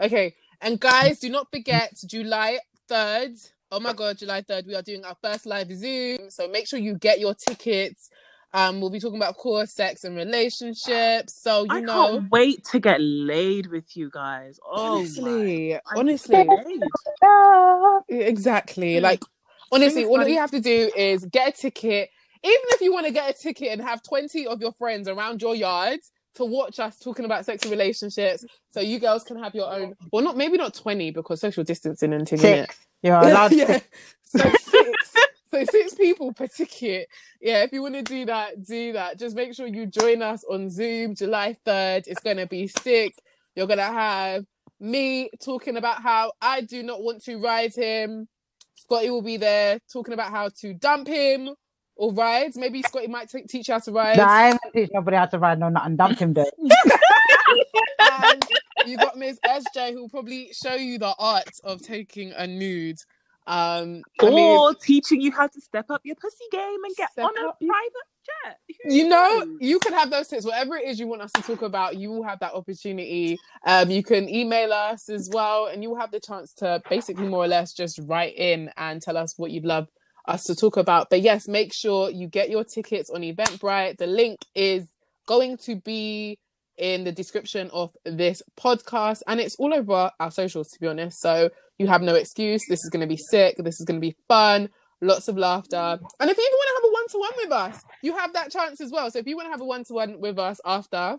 Okay, and guys, do not forget July 3rd. Oh my god, July 3rd, we are doing our first live Zoom. So make sure you get your tickets. Um, we'll be talking about core sex and relationships. So you I know can't wait to get laid with you guys. Oh, honestly, my- honestly. Exactly. Like honestly, all you have to do is get a ticket. Even if you want to get a ticket and have 20 of your friends around your yard to watch us talking about sex and relationships, so you girls can have your own. Well, not maybe not 20 because social distancing and thing, innit? Six. You're allowed yeah. So six. so six people per ticket. Yeah, if you want to do that, do that. Just make sure you join us on Zoom July 3rd. It's gonna be sick. You're gonna have me talking about how I do not want to ride him. Scotty will be there talking about how to dump him or ride. Maybe Scotty might t- teach you how to ride. No, I haven't teach nobody how to ride no nothing. Dump him there. you got Miss SJ who will probably show you the art of taking a nude. Um, I mean, or teaching you how to step up your pussy game and get on a up- private jet. Who you know, knows? you can have those tips. Whatever it is you want us to talk about, you will have that opportunity. Um, you can email us as well, and you will have the chance to basically more or less just write in and tell us what you'd love us to talk about. But yes, make sure you get your tickets on Eventbrite. The link is going to be in the description of this podcast, and it's all over our socials, to be honest. So you have no excuse. This is going to be sick. This is going to be fun. Lots of laughter. And if you even want to have a one to one with us, you have that chance as well. So if you want to have a one to one with us after,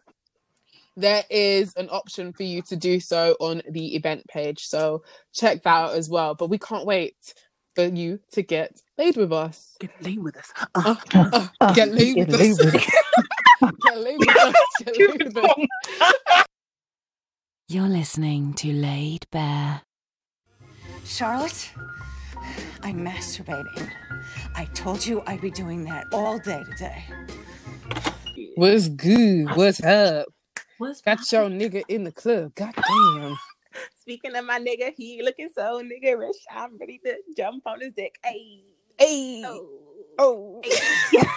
there is an option for you to do so on the event page. So check that out as well. But we can't wait for you to get laid with us. Get laid with us. Uh, uh, get laid Get with laid us. with us. get laid with us. Get laid with us. You're listening to Laid Bare. Charlotte, I'm masturbating. I told you I'd be doing that all day today. What's good? What's up? What's Got your nigga in the club. God damn. Speaking of my nigga, he looking so niggerish. I'm ready to jump on his dick. Hey. Hey. Oh. Oh.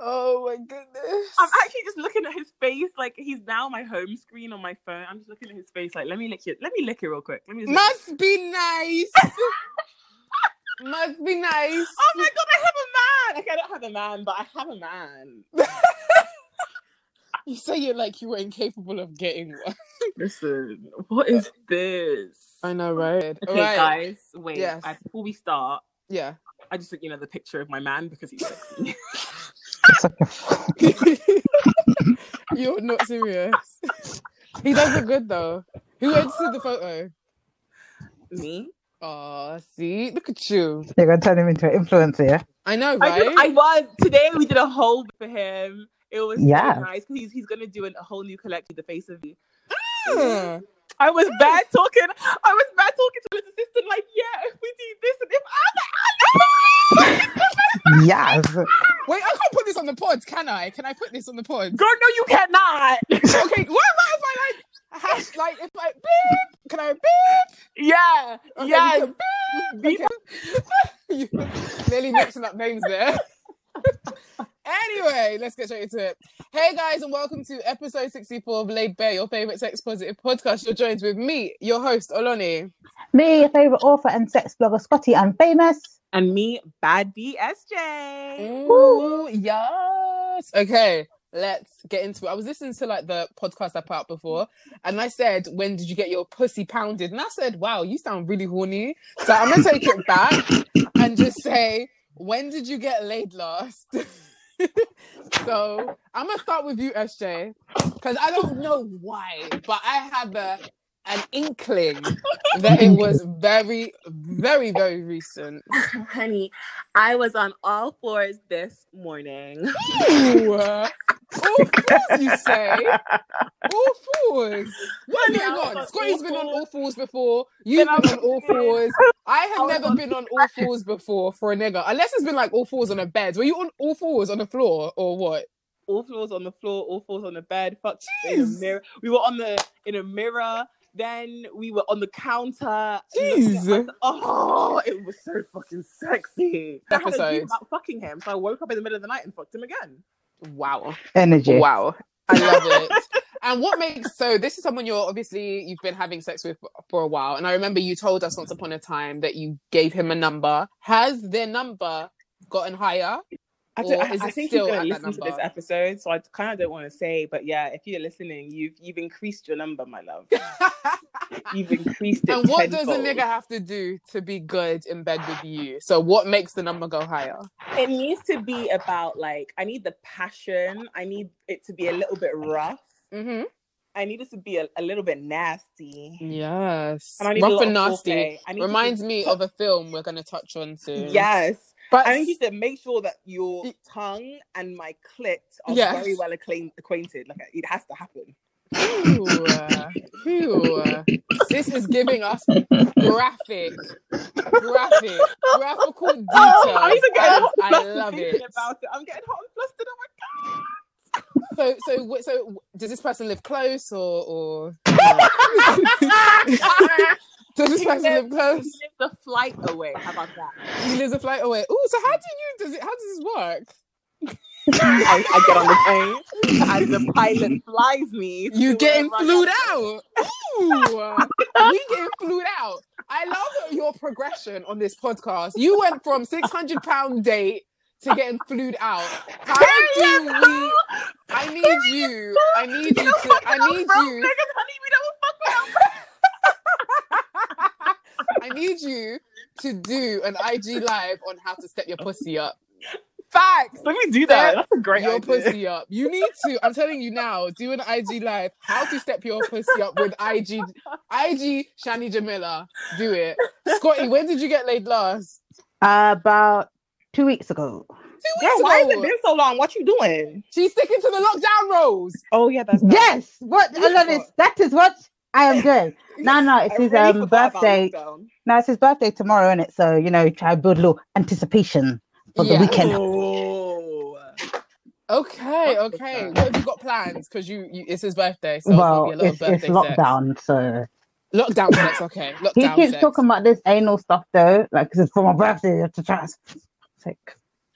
oh my goodness. I'm actually just looking at his face, like he's now my home screen on my phone. I'm just looking at his face, like let me lick it. Let me lick it real quick. Let me. Just it. Must be nice. Must be nice. Oh my god, I have a man. Okay, I don't have a man, but I have a man. You say you're like you were incapable of getting one. Listen, what is this? I know, right? Okay, Alright. guys, wait. Yes. I, before we start, Yeah. I just think you know the picture of my man because he's sexy. It's like a- You're not serious. he does look good though. Who edited the photo? Me? Oh, see, look at you. You're gonna turn him into an influencer, yeah? I know, I, right? did, I was today. We did a whole for him. It was Yeah. so nice because he's he's gonna do a whole new collection, the face of you. Ah. I was bad talking. I was bad talking to his assistant, like, yeah, if we do this and if Yes. Wait, I can't put this on the pod, can I? Can I put this on the pod? girl, no, you cannot. okay, what about if I like hash like if I beep? Can I beep? yeah, Okay, yes. we beep. Okay. nearly mixing up names there. Anyway, let's get straight into it. Hey guys, and welcome to episode 64 of Laid Bare, your favorite sex positive podcast. You're joined with me, your host, Oloni. Me, your favourite author and sex blogger, Scotty, Unfamous. And me, bad BSJ. Ooh, yes. Okay, let's get into it. I was listening to like the podcast I put out before, and I said, "When did you get your pussy pounded?" And I said, "Wow, you sound really horny." So I'm gonna take it back and just say, "When did you get laid last?" so I'm gonna start with you, SJ, because I don't know why, but I have a an inkling that it was very, very, very recent. Honey, I was on all fours this morning. Ooh, All fours, you say? All fours. What's going on? Scotty's been on all fours before. You've been on all fours. I have I never on been on all fours before for a nigga. Unless it's been like all fours on a bed. Were you on all fours on the floor or what? all fours on the floor, all fours on the bed, fuck in a mirror. We were on the in a mirror. Then we were on the counter. Jeez. looking at us- Oh, it was so fucking sexy. I had a dream about fucking him, so I woke up in the middle of the night and fucked him again. Wow. Energy. Wow. I love it. and what makes so this is someone you're obviously you've been having sex with for a while. And I remember you told us once upon a time that you gave him a number. Has their number gotten higher? I, don't, I, I think you're gonna listen to this episode, so I kind of don't want to say, but yeah, if you're listening, you've you've increased your number, my love. You've increased it. and what does a nigga have to do to be good in bed with you? So what makes the number go higher? It needs to be about like I need the passion. I need it to be a little bit rough. Mm-hmm. I need it to be a, a little bit nasty. Yes. And I need a Rough and nasty. foreplay. I need to Reminds be me of a film we're gonna touch on soon. Yes. But I need you to make sure that your tongue and my clit are Yes. very well acquainted. Like it has to happen. Ooh, uh. This is giving us graphic, graphic, graphical details. Oh, I'm getting I love it. about it. I'm getting hot and flustered. Oh my god. So, so, so, does this person live close or, or does this He person lives- live close? He lives a flight away. How about that? He lives a flight away. Oh, so how do you does it? How does this work? I, I get on the plane and the pilot flies me. You getting flued out? Ooh, we getting flued out. I love your progression on this podcast. You went from six hundred pound date to getting flued out. How do we? I need you. I need you to. I need you. I need you to do an IG live on how to step your pussy up. Facts. Let me do Step That's a great your idea. pussy up. You need to. I'm telling you now. Do an IG live. How to step your pussy up with IG. IG Shani Jamila. Do it. Scotty, when did you get laid last? about two weeks ago. Two Girl, weeks why has it been so long? What you doing? She's sticking to the lockdown rules. Oh yeah, that's Yes, what Alanis, that is what I am good. No, no, it's his um, birthday. No, it's his birthday tomorrow, isn't it? So, you know, try to build a little anticipation for the weekend. Oh. Okay, okay. What have you got plans? Because you, you, it's his birthday, so well, it's gonna be a it's, lot of it's birthday sex. lockdown, so Lockdown sex. Okay, he keeps sex. talking about this anal stuff though, like because it's for my birthday. You have to try. Sick.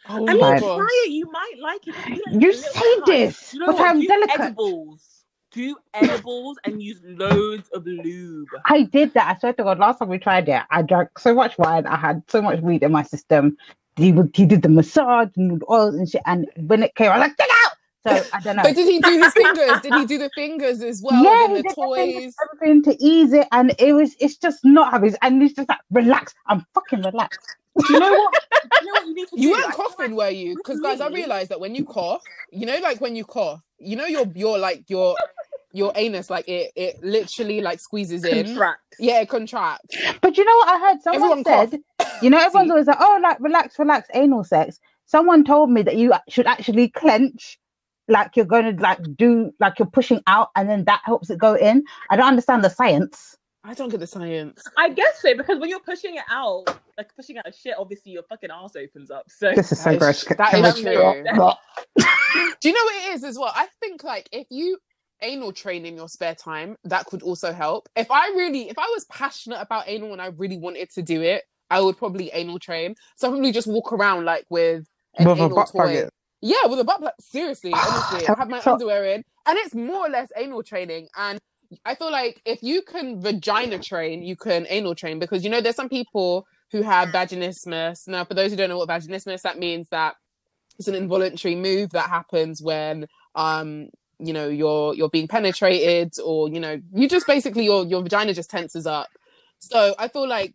Oh I mean, my Right. try it. You might like it. Be like You say this, You know but what? I'm Do delicate. Edibles. Do edibles and use loads of lube. I did that. I swear to God, last time we tried it, I drank so much wine. I had so much weed in my system. He, would- he did the massage and the oils and shit. And when it came, I was like, get out. So I don't know. But did he do his fingers? Did he do the fingers as well? yeah, and he the did everything, toys. everything to ease it, and it was. It's just not having. And he's just like, relax. I'm fucking relaxed. Do you know what? you know what you You weren't I feel coughing, like were you? Because guys, I Really? realized that when you cough, you know, like when you cough, you know, your your like your your anus, like it it literally like squeezes in. contracts. Yeah, it contracts. But you know what I heard? Someone Everyone said, you know, everyone's always like, oh, like relax, relax, anal sex. Someone told me that you should actually clench, like you're going to like do, like you're pushing out, and then that helps it go in. I don't understand the science. I don't get the science. I guess so because when you're pushing it out, like pushing out a shit, obviously your fucking ass opens up. So This is so gross. is- that Can is we- true. Do you know what it is as well? I think like if you anal train in your spare time, that could also help. If I really, if I was passionate about anal and I really wanted to do it, I would probably anal train. So I'd probably just walk around like with an With a anal butt toy. plug. Yeah, with a butt plug. Seriously, honestly, I have my underwear in, and it's more or less anal training. And I feel like if you can vagina train, you can anal train because you know there's some people who have vaginismus. Now, for those who don't know what vaginismus, that means that it's an involuntary move that happens when um you know you're you're being penetrated or you know you just basically your your vagina just tenses up. So I feel like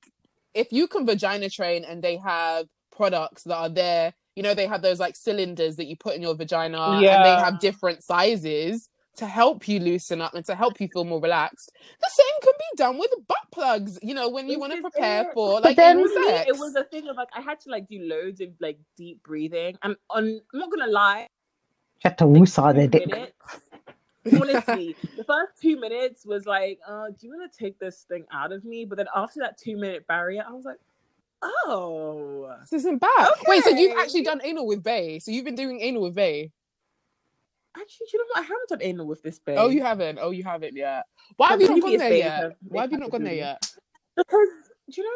if you can vagina train and they have products that are there, you know, they have those like cylinders that you put in your vagina and they have different sizes to help you loosen up and to help you feel more relaxed. The same can be done with butt plugs, you know, when you want to prepare it. for But like then- anal For me, sex. it was a thing of like I had to like do loads of like deep breathing. And on, I'm not gonna lie, She had to woosah their dick. minutes. Honestly, the first two minutes was like, uh, do you want to take this thing out of me? But then after that two minute barrier, I was like, oh. This isn't bad. Wait, so you've actually done anal with bae? So you've been doing anal with bae? Actually, do you know what? I haven't done anal with this babe. Oh, you haven't. Oh, you haven't yet. Why have you not gone there yet? Why have you not gone there yet? Because do you know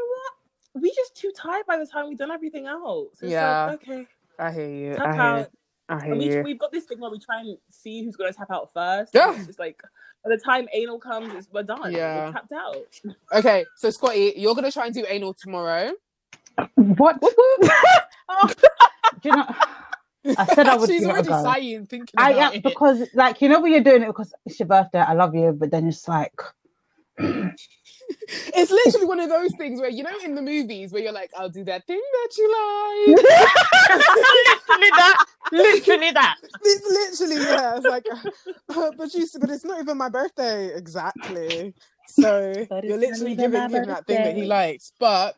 what? We just too tired by the time we've done everything else. It's Yeah. Like, okay. I hear you. Tap I hear. out. I hear And we, you. we've got this thing where we try and see who's going to tap out first. Yeah. It's just like by the time anal comes, it's, we're done. Yeah. We're tapped out. Okay, so Scotty, you're gonna try and do anal tomorrow. What? Oh, do you know? I said I would She's it already go. sighing, thinking I am it. because, like, you know, when you're doing it because it's your birthday, I love you, but then it's like, It's literally one of those things where you know in the movies where you're like, I'll do that thing that you like. literally that, literally that. it's literally yeah. It's like, uh, but you, but it's not even my birthday exactly. So you're literally giving my him that thing that he likes. But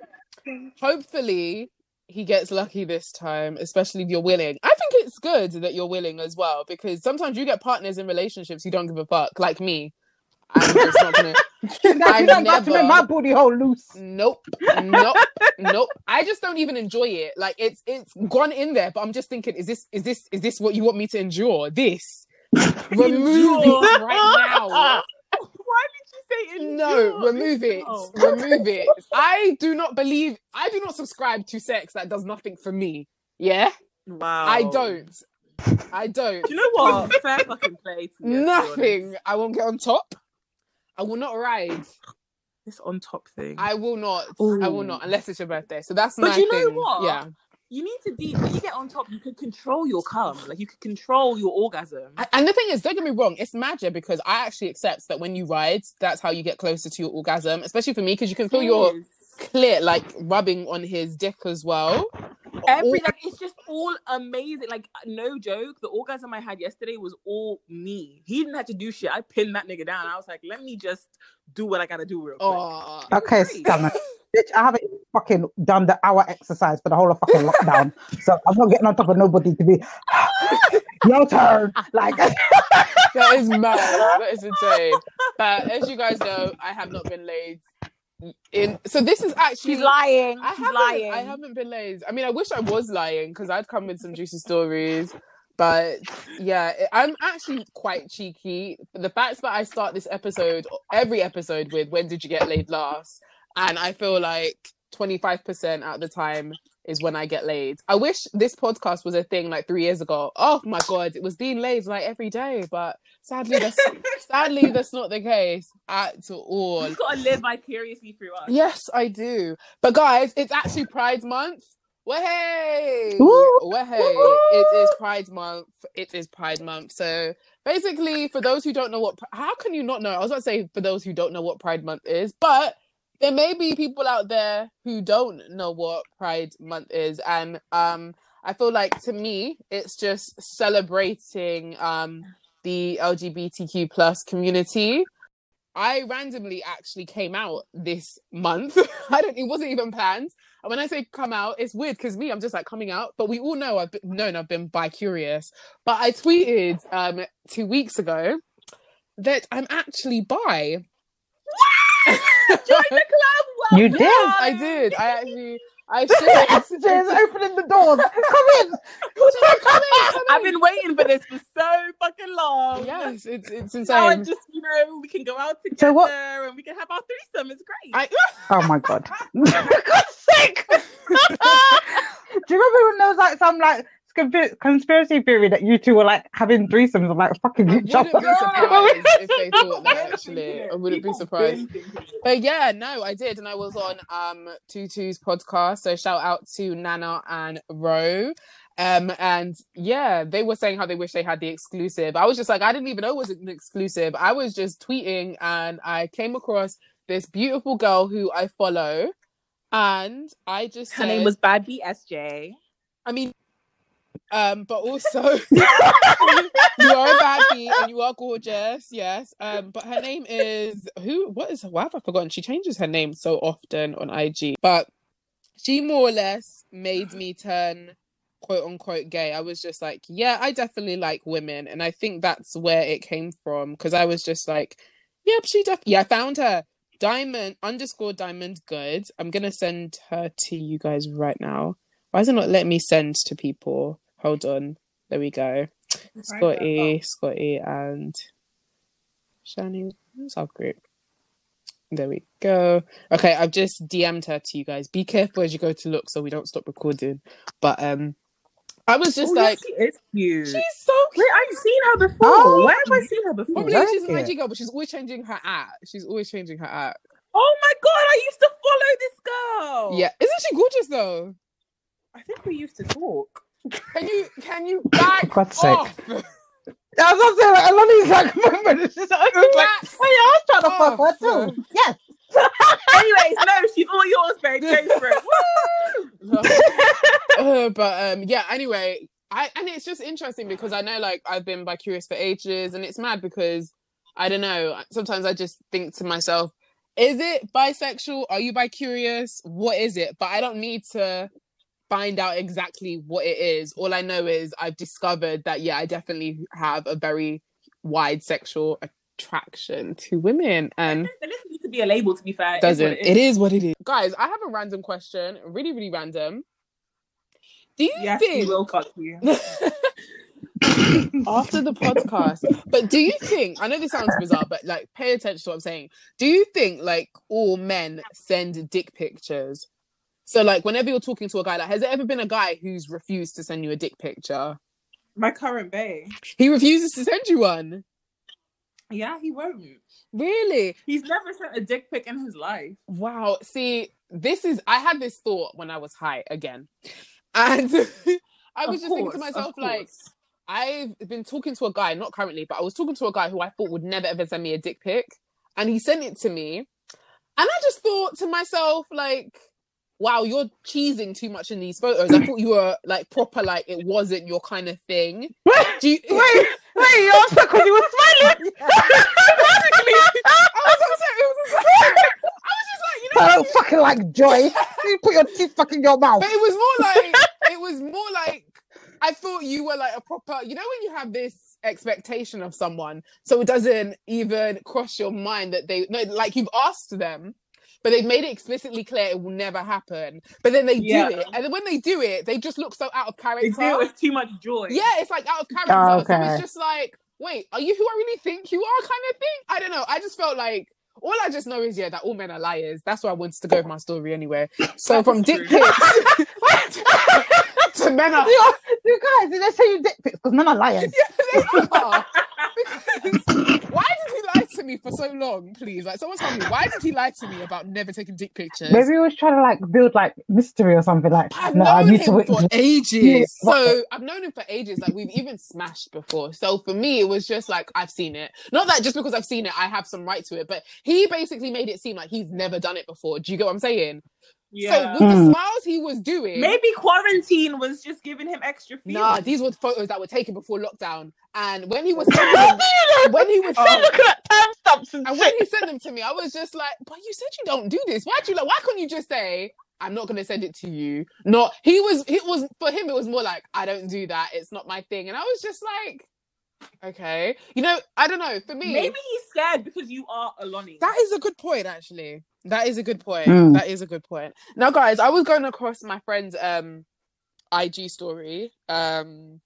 hopefully he gets lucky this time, especially if you're willing. I think it's good that you're willing as well because sometimes you get partners in relationships who don't give a fuck, like me. I'm just not gonna. You're not I about to make never- my booty hole loose. Nope, nope, nope. I just don't even enjoy it. Like it's it's gone in there, but I'm just thinking, is this is this is this what you want me to endure? This remove it right now. Why did you say No, endure? remove it. Oh. Remove it. I do not believe. I do not subscribe to sex that does nothing for me. Yeah, Wow. I don't. I don't. Do you know what? Fair fucking play. To me, to be honest. Nothing. I won't get on top. I will not ride. This on top thing. I will not. I will not unless it's your birthday. So that's But my you know thing. what? Yeah. You need to de- when you get on top, you can control your cum. Like you can control your orgasm. And the thing is, don't get me wrong, it's magic because I actually accept that when you ride, that's how you get closer to your orgasm, especially for me, because you can feel your Yes. clit like rubbing on his dick as well. every like it's just all amazing. Like no joke, the orgasm I had yesterday was all me. He didn't have to do shit. I pinned that nigga down. I was like, let me just do what I gotta do real quick. Oh, Okay, Great. scammer. Bitch, I haven't fucking done the hour exercise for the whole of fucking lockdown. so I'm not getting on top of nobody to be your turn. Like that is mad. That is insane. But as you guys know, I have not been laid. In so this is actually She's lying. I She's haven't, lying. I haven't been laid. I mean, I wish I was lying because I'd come with some juicy stories. But yeah, I'm actually quite cheeky. The fact that I start this episode, every episode, with "When did you get laid last?" And I feel like 25% out of the time is when I get laid. I wish this podcast was a thing like three years ago. Oh my god, it was being laid like every day, but sadly, that's sadly that's not the case at all. You've got to live vicariously through us. Yes, I do. But guys, it's actually Pride Month. Way, Woo! way! It is Pride Month. It is Pride Month. So basically, for those who don't know what, how can you not know? I was about to say for those who don't know what Pride Month is, but there may be people out there who don't know what Pride Month is, and um, I feel like to me, it's just celebrating um the LGBTQ plus community. I randomly actually came out this month. I don't. It wasn't even planned. And when I say come out, it's weird because me, I'm just like coming out. But we all know I've been, known I've been bi curious. But I tweeted um two weeks ago that I'm actually bi. Join the club. Well You did. done. I did. I actually. I should. Jay's opening the doors. Come in. I've been waiting for this for so fucking long. Yes, it's it's Now I insane. just, you know, we can go out together So what- and we can have our threesome. It's great. I, Oh my god. For God's sake. Do you remember when there was like some like consp- conspiracy theory that you two were like having threesomes and like fucking I each other? wouldn't be surprised if they thought that. Actually, I wouldn't be surprised. been thinking it. But yeah, no, I did, and I was on um Tutu's podcast. So shout out to Nana and Ro. Um and yeah, they were saying how they wish they had the exclusive. I was just like, I didn't even know it was an exclusive. I was just tweeting and I came across this beautiful girl who I follow, and I just Her said, name was Bad B SJ. I mean, um, but also you are a bad bee and you are gorgeous, yes. Um, but her name is who? What is? Why have I forgotten? She changes her name so often on IG, but she more or less made me turn quote unquote gay. I was just like, yeah, I definitely like women, and I think that's where it came from because I was just like, yep, she def yeah, I found her. Diamond underscore diamond good. I'm gonna send her to you guys right now. Why is it not letting me send to people? Hold on. There we go. Scotty, Scotty, and Shani. Who's our group? There we go. Okay, I've just DM'd her to you guys. Be careful as you go to look so we don't stop recording. But um I was just Oh, yeah, like she is cute. she's so cute. Wait, I've seen her before. Oh. Where have I seen her before? Probably like she's an. IG girl, but she's always changing her app. She's always changing her app. Oh my god, I used to follow this girl. Yeah. Isn't she gorgeous though? I think we used to talk. Can you can you back God's sake. off? I was saying, like, Oloni's like, moment. It's just like, like, Back wait, I was trying to fuck her off. too. Yes. Anyways, no, she's all yours, babe. Go for it. Woo! uh, but um yeah anyway i and it's just interesting because i know like i've been bi curious for ages and it's mad because i don't know sometimes i just think to myself is it bisexual are you bi curious what is it but i don't need to find out exactly what it is all i know is i've discovered that yeah i definitely have a very wide sexual attraction to women and There doesn't need to be a label, to be fair. It is doesn't what it is what it is guys i have a random question really really random do you Yes, think we will fuck you. after the podcast. But do you think I know this sounds bizarre, but like pay attention to what I'm saying. Do you think like all men send dick pictures? So like whenever you're talking to a guy, like has there ever been a guy who's refused to send you a dick picture? My current bae. He refuses to send you one. Yeah, he won't. Really? He's never sent a dick pic in his life. Wow. See, this is I had this thought when I was high again. And I was Of just thinking to myself, like. I've been talking to a guy, not currently, but I was talking to a guy who I thought would never ever send me a dick pic. And he sent it to me. And I just thought to myself, like, wow, you're cheesing too much in these photos. I thought you were like proper, like it wasn't your kind of thing. Do you, Wait, wait, you're upset because you were smiling. basically, I was upset. It was upset. I was just like, you know, I don't fucking like joy. You put your teeth fucking in your mouth. But it was more like it was more like I thought you were like a proper. You know when you have this expectation of someone, so it doesn't even cross your mind that they no, like you've asked them, but they've made it explicitly clear it will never happen. But then they Yeah. do it, and then when they do it, they just look so out of They character. do it with too much joy. Yeah, it's like out of character. Oh, So it's just like, wait, are you who I really think you are, kind of thing? I don't know. I just felt like all I just know is yeah that all men are liars. That's why I wanted to go with my story anyway. So from dick true. pics to men are You, you guys, did they say you dick pics? Because men are liars. they are. Because why did he lie to me for so long? Please, like someone tell me why did he lie to me about never taking dick pictures? Maybe he was trying to like build like mystery or something like. I've no, I known need to him wait. for ages. So I've known him for ages. Like we've even smashed before. So for me, it was just like I've seen it. Not that just because I've seen it, I have some right to it. But he basically made it seem like he's never done it before. Do you get what I'm saying? Yeah. So with the Mm. smiles he was doing, Maybe quarantine was just giving him extra feelings. nah, these were photos that were taken before lockdown. And when he was sending them, do you know? when he was I'm sending, looking at timestamps and and when he sent them to me, I was just like, "But you said you don't do this. Why'd you like? Why couldn't you just say?" I'm not gonna send it to you. Not he was. It was for him. It was more like I don't do that. It's not my thing. And I was just like, okay, you know, I don't know. For me, Maybe he's scared because you are Oloni. that is a good point. Actually, that is a good point. Mm. That is a good point. Now, guys, I was going across my friend's um IG story um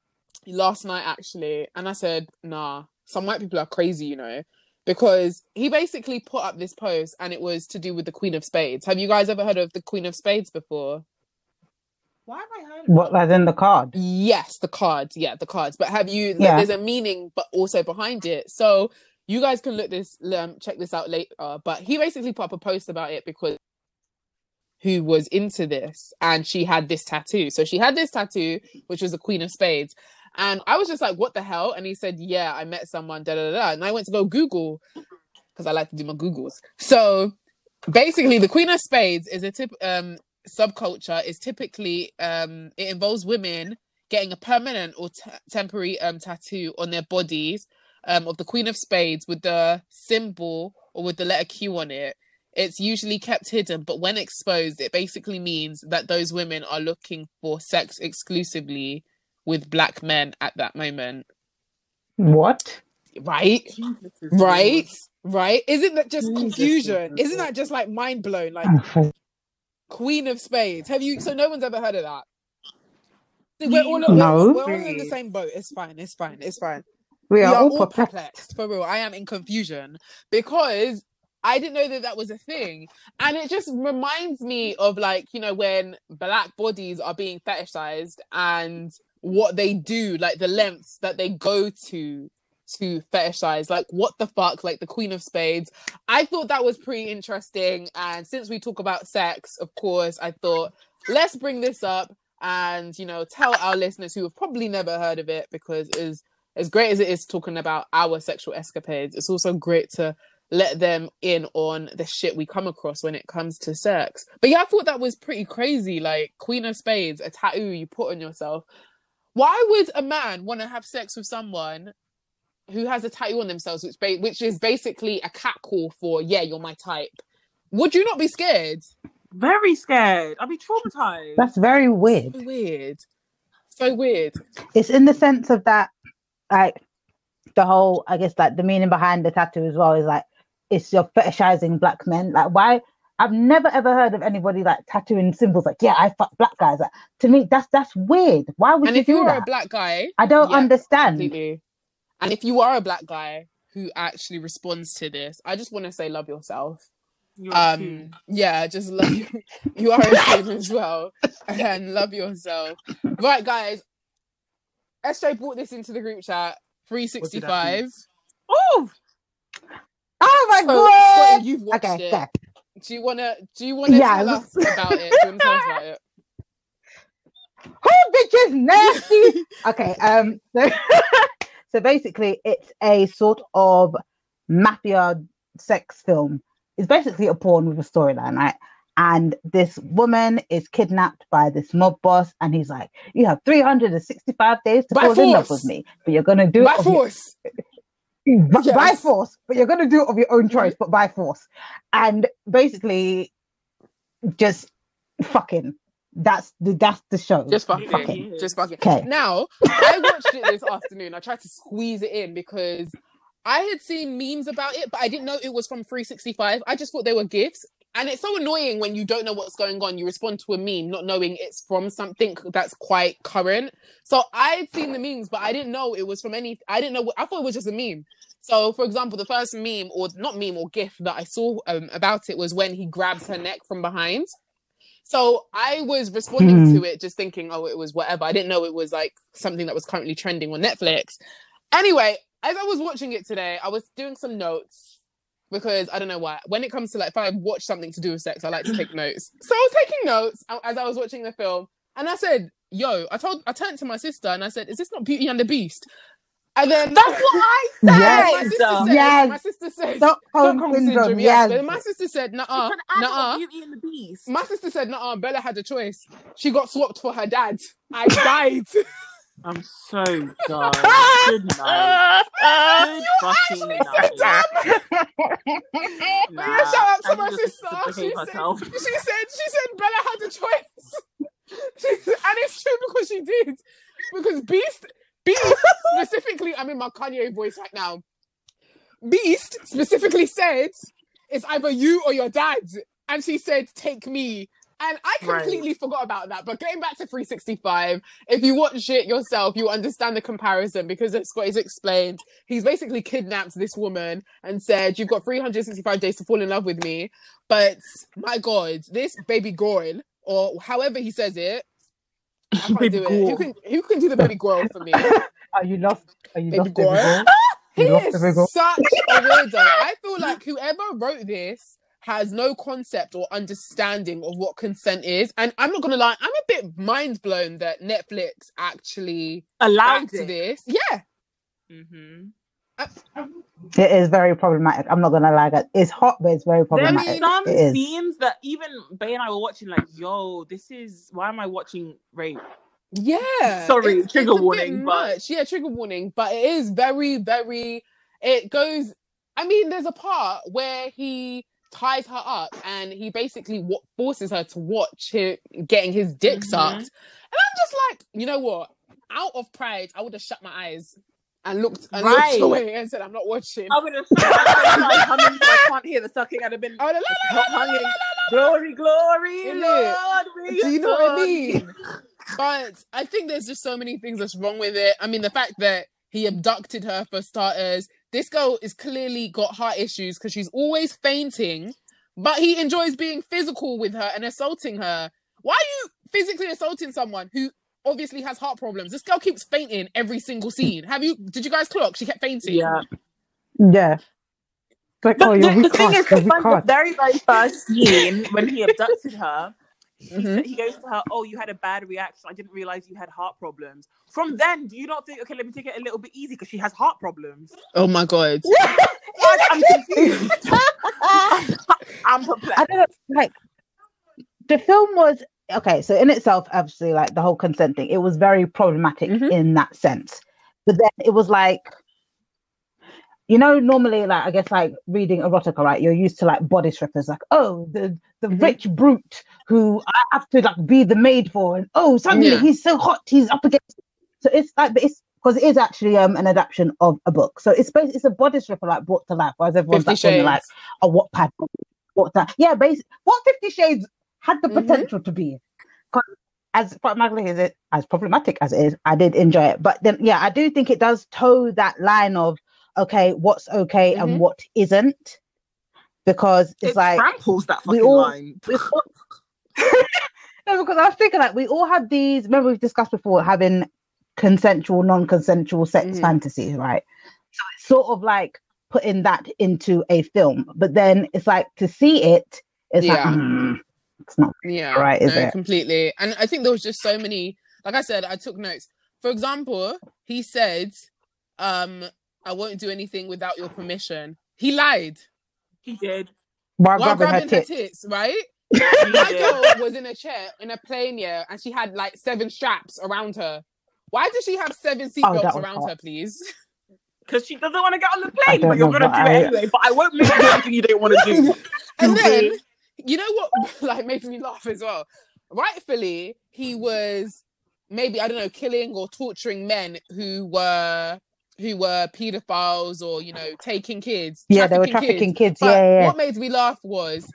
last night actually, and I said, nah, some white people are crazy, you know, because he basically put up this post and it was to do with the Queen of Spades. Have you guys ever heard of the Queen of Spades before? Why have I heard? What, like in the card? Yes, the cards. Yeah, the cards. But have you? Yeah. There's a meaning, but also behind it. So you guys can look this, um, check this out later. But he basically put up a post about it because who was into this, and she had this tattoo. So she had this tattoo, which was a Queen of Spades, and I was just like, "What the hell?" And he said, "Yeah, I met someone." Da da da. And I went to go Google because I like to do my Googles. So basically, the Queen of Spades is a tip. Um, subculture is typically um it involves women getting a permanent or t- temporary um tattoo on their bodies um of the queen of spades with the symbol or with the letter q on it it's usually kept hidden, but when exposed, it basically means that those women are looking for sex exclusively with black men at that moment. What? Right? Jesus is Right? Right? Isn't that just Jesus confusion? is Isn't that just like mind blown? Like Queen of Spades. Have you? So no one's ever heard of that. We're all, No. we're, we're all in the same boat. It's fine. It's fine. It's fine. We are all all perplexed. perplexed for real. I am in confusion because I didn't know that that was a thing, and it just reminds me of like you know when black bodies are being fetishized and what they do, like the lengths that they go to to fetishize. Like what the fuck, like the Queen of Spades. I thought that was pretty interesting, and since we talk about sex, of course, I thought let's bring this up and you know tell our listeners who have probably never heard of it because as as great as it is talking about our sexual escapades it's also great to let them in on the shit we come across when it comes to sex. But yeah i thought that was pretty crazy. Like queen of spades a tattoo you put on yourself. Why would a man want to have sex with someone who has a tattoo on themselves which ba- which is basically a cat call for yeah you're my type. Would you not be scared? Very scared. I'd be traumatized. That's very weird. so weird. So weird. It's in the sense of that, like the whole, I guess, like the meaning behind the tattoo as well is like it's you're fetishizing black men. Like, why? I've never ever heard of anybody like tattooing symbols like, yeah, I fuck black guys. Like, to me, that's that's weird. Why would and you if do you're that? a black guy I don't yeah, understand. completely. And if you are a black guy who actually responds to this, I just want to say love yourself. You're Um, coon. yeah, just love you. You are a queen as well, and love yourself. Right, guys. SJ brought this into the group chat. Three sixty five. Oh, Oh my So, god! Scotty, you've watched okay, it. yeah. Do you wanna? Do you wanna Yeah, tell let's- about it? Do you tell us about it? Who bitch is nasty? okay, um, so, so basically, it's a sort of mafia sex film. It's basically a porn with a storyline, right? And this woman is kidnapped by this mob boss, and he's like, "You have 365 days to By fall in love with me, but you're gonna do By it of your- force. by, by force, but you're gonna do it of your own choice, but by force. And basically, just fucking. That's the that's the show. Just fucking. Fucking. Just fucking. Okay. Now, I watched it this afternoon. I tried to squeeze it in because I had seen memes about it, but I didn't know it was from 365. I just thought they were gifs. And it's so annoying when you don't know what's going on. You respond to a meme not knowing it's from something that's quite current. So I had seen the memes, but I didn't know it was from any. I didn't know. I thought it was just a meme. So, for example, the first meme or not meme or gif that I saw um, about it was when he grabs her neck from behind. So I was responding Hmm. to it, just thinking, oh, it was whatever. I didn't know it was like something that was currently trending on Netflix. Anyway, as I was watching it today, I was doing some notes because I don't know why. When it comes to like, if I watch something to do with sex, I like to take notes. So I was taking notes as I was watching the film, and I said, "Yo," I told, I turned to my sister and I said, "Is this not Beauty and the Beast?" And then that's what I said. Yes. my sister said, Yes. my sister said, Stockholm Stockholm syndrome, syndrome, yes. yes. My sister said, "Nah, It's an adult nah." Beauty and the Beast. My sister said, "Nah, Bella had a choice. She got swapped for her dad. I died." I'm so done. Good night. Good fucking night. But yeah, shout out to I my need to sister. behave She said, she said, she said Bella had a choice. She and it's true because she did. Because Beast, Beast specifically, I'm in my Kanye voice right now. Beast specifically said, it's either you or your dad. And she said, take me. And I Right. completely forgot about that. But getting back to 365, if you watch it yourself, you understand the comparison because as Scott has explained, he's basically kidnapped this woman and said, You've got 365 days to fall in love with me. But my God, this baby girl, or however he says it, I can't Baby do it. girl. Who can, who can do the baby girl for me? Are you lost? Are you Baby lost? girl. Baby girl? He is such a weirdo. I feel like whoever wrote this has no concept or understanding of what consent is. And I'm not gonna lie, I'm a bit mind blown that Netflix actually Allowed it. this. Yeah. Mm-hmm. It is very problematic. I'm not gonna lie, guys. It's hot, but it's very There problematic. are some It is. scenes that even bae and I were watching, like, yo, this is why am I watching rape? Yeah. Sorry, It's- trigger it's warning, but- much. Yeah, trigger warning. But it is very, very it goes I mean, there's a part where he ties her up and he basically wa- forces her to watch him getting his dick Mhm. sucked. And I'm just like, you know what? Out of pride, I would have shut my eyes and looked and Right. looked away and said, I'm not watching. I would have started humming I can't hear the sucking. I'd have been I would have, la, la, la, la, la, la, la, Glory, glory, Innit? Lord. Do you know what I mean? But I think there's just so many things that's wrong with it. I mean, the fact that he abducted her for starters. This girl is clearly got heart issues because she's always fainting, but he enjoys being physical with her and assaulting her. Why are you physically assaulting someone who obviously has heart problems? This girl keeps fainting every single scene. Have you? Did you guys clock? She kept fainting. Yeah. Yeah. Like, But oh, the, you're the thing heart, is, you're from the very, very first scene when he abducted her, he, Mhm. sa- he goes to her, "Oh, you had a bad reaction. I didn't realize you had heart problems." From then, do you not think, okay, let me take it a little bit easy because she has heart problems? Oh my god. Like, I'm confused. I'm perplexed. I don't know, like the film was okay. So in itself, obviously, like the whole consent thing, it was very problematic Mhm. in that sense. But then it was like, you know, normally, like I guess, like reading erotica, right? You're used to like bodice rippers, like oh, the the Mhm. rich brute who I have to like be the maid for, and oh, suddenly Yeah. he's so hot, he's up against. So it's like, but it's because it is actually um an adaptation of a book. So it's basically it's a bodice ripper like brought to life, whereas everyone's Fifty like, Shades. like a Wattpad what that yeah basically what 50 shades had the Mhm. potential to be. as problematic as it as problematic as it is i did enjoy it but then yeah i do think it does toe that line of okay what's okay Mhm. and what isn't because it's it like tramples that we fucking all- line. we all- no, because I was thinking like we all had these. Remember we've discussed before having consensual, non-consensual sex Mhm. fantasies, right? So it's sort of like putting that into a film, but then it's like to see it, it's like Yeah. mm, it's not Yeah, Right, is no, it? completely. And I think there was just so many. Like I said, I took notes. For example, he said, um, "I won't do anything without your permission." He lied He did. while while grabbing, grabbing her her tits. tits, right? He That did. girl was in a chair in a plane, yeah, and she had like seven straps around her. Why does she have seven oh, that seatbelts was around hot. her, please? Because she doesn't want to get on the plane, but you're gonna do I- it anyway. But I won't make you do anything you don't want to do. And then, you know what, like, made me laugh as well. Rightfully, he was maybe I don't know, killing or torturing men who were who were pedophiles or you know taking kids. Yeah, they were trafficking trafficking kids. But yeah, yeah, yeah. what made me laugh was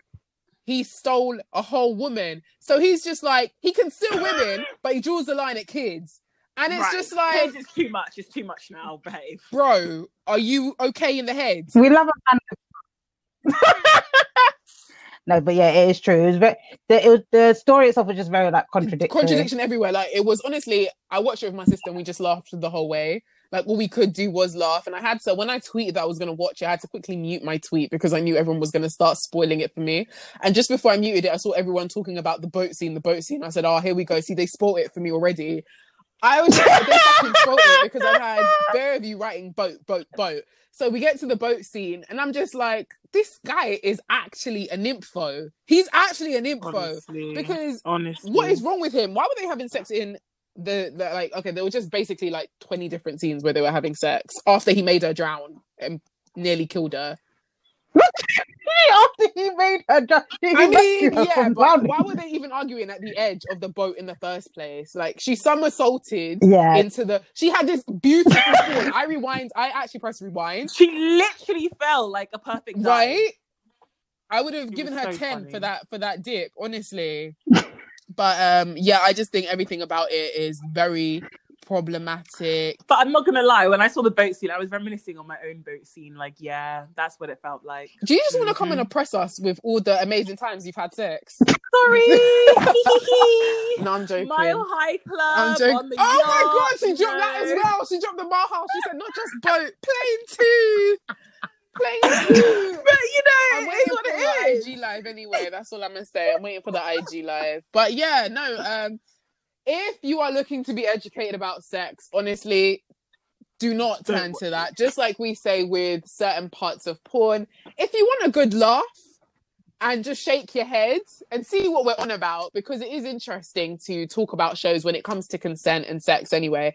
he stole a whole woman. So he's just like he can steal women, but he draws the line at kids. And it's Right. just like, it's too much. It's too much now, babe. bro, are you okay in the head? We love a man. no, but yeah, it is true. It was very the, it was, the story itself was just very like contradictory. contradiction everywhere. Like it was honestly, I watched it with my sister and we just laughed the whole way. Like all we could do was laugh. And I had to when I tweeted that I was gonna watch it, I had to quickly mute my tweet because I knew everyone was gonna start spoiling it for me. And just before I muted it, I saw everyone talking about the boat scene, the boat scene. I said, Oh, here we go. See, they spoiled it for me already. I was just they fucking spoiled it because I've had bare of you writing boat, boat, boat. So we get to the boat scene, and I'm just like, this guy is actually a nympho. He's actually a nympho Honestly, because honestly, what is wrong with him? Why were they having sex in the, the like? Okay, there were just basically like twenty different scenes where they were having sex after he made her drown and nearly killed her. After he made her, dr- he I mean, yeah, but drowning. why were they even arguing at the edge of the boat in the first place? Like she somersaulted Yeah. into the. She had this beautiful fall. I rewind. I actually pressed rewind. She literally fell like a perfect dive. Right. I would have It given her so ten funny. for that for that dip, honestly. but um, yeah, I just think everything about it is very problematic. But I'm not gonna lie, when I saw the boat scene, I was reminiscing on my own boat scene. Like, yeah, that's what it felt like. Do you just want to come and Mhm. oppress us with all the amazing times you've had sex? Sorry, No, I'm joking. Mile High Club. I'm joking. On the Oh my god, she dropped that as well. She dropped the bar house. She said not just boat, plane too. Plane too. But you know, I'm waiting for it is. the IG live anyway. That's all I'm gonna say. I'm waiting for the IG live. But yeah, no. Um, if you are looking to be educated about sex, honestly, do not turn to that. Just like we say with certain parts of porn, if you want a good laugh and just shake your head and see what we're on about, because it is interesting to talk about shows when it comes to consent and sex. Anyway,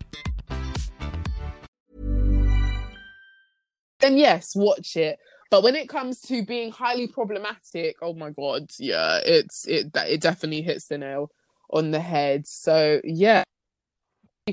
then yes, watch it. But when it comes to being highly problematic, oh my god, yeah, it's it that it definitely hits the nail on the head. So yeah.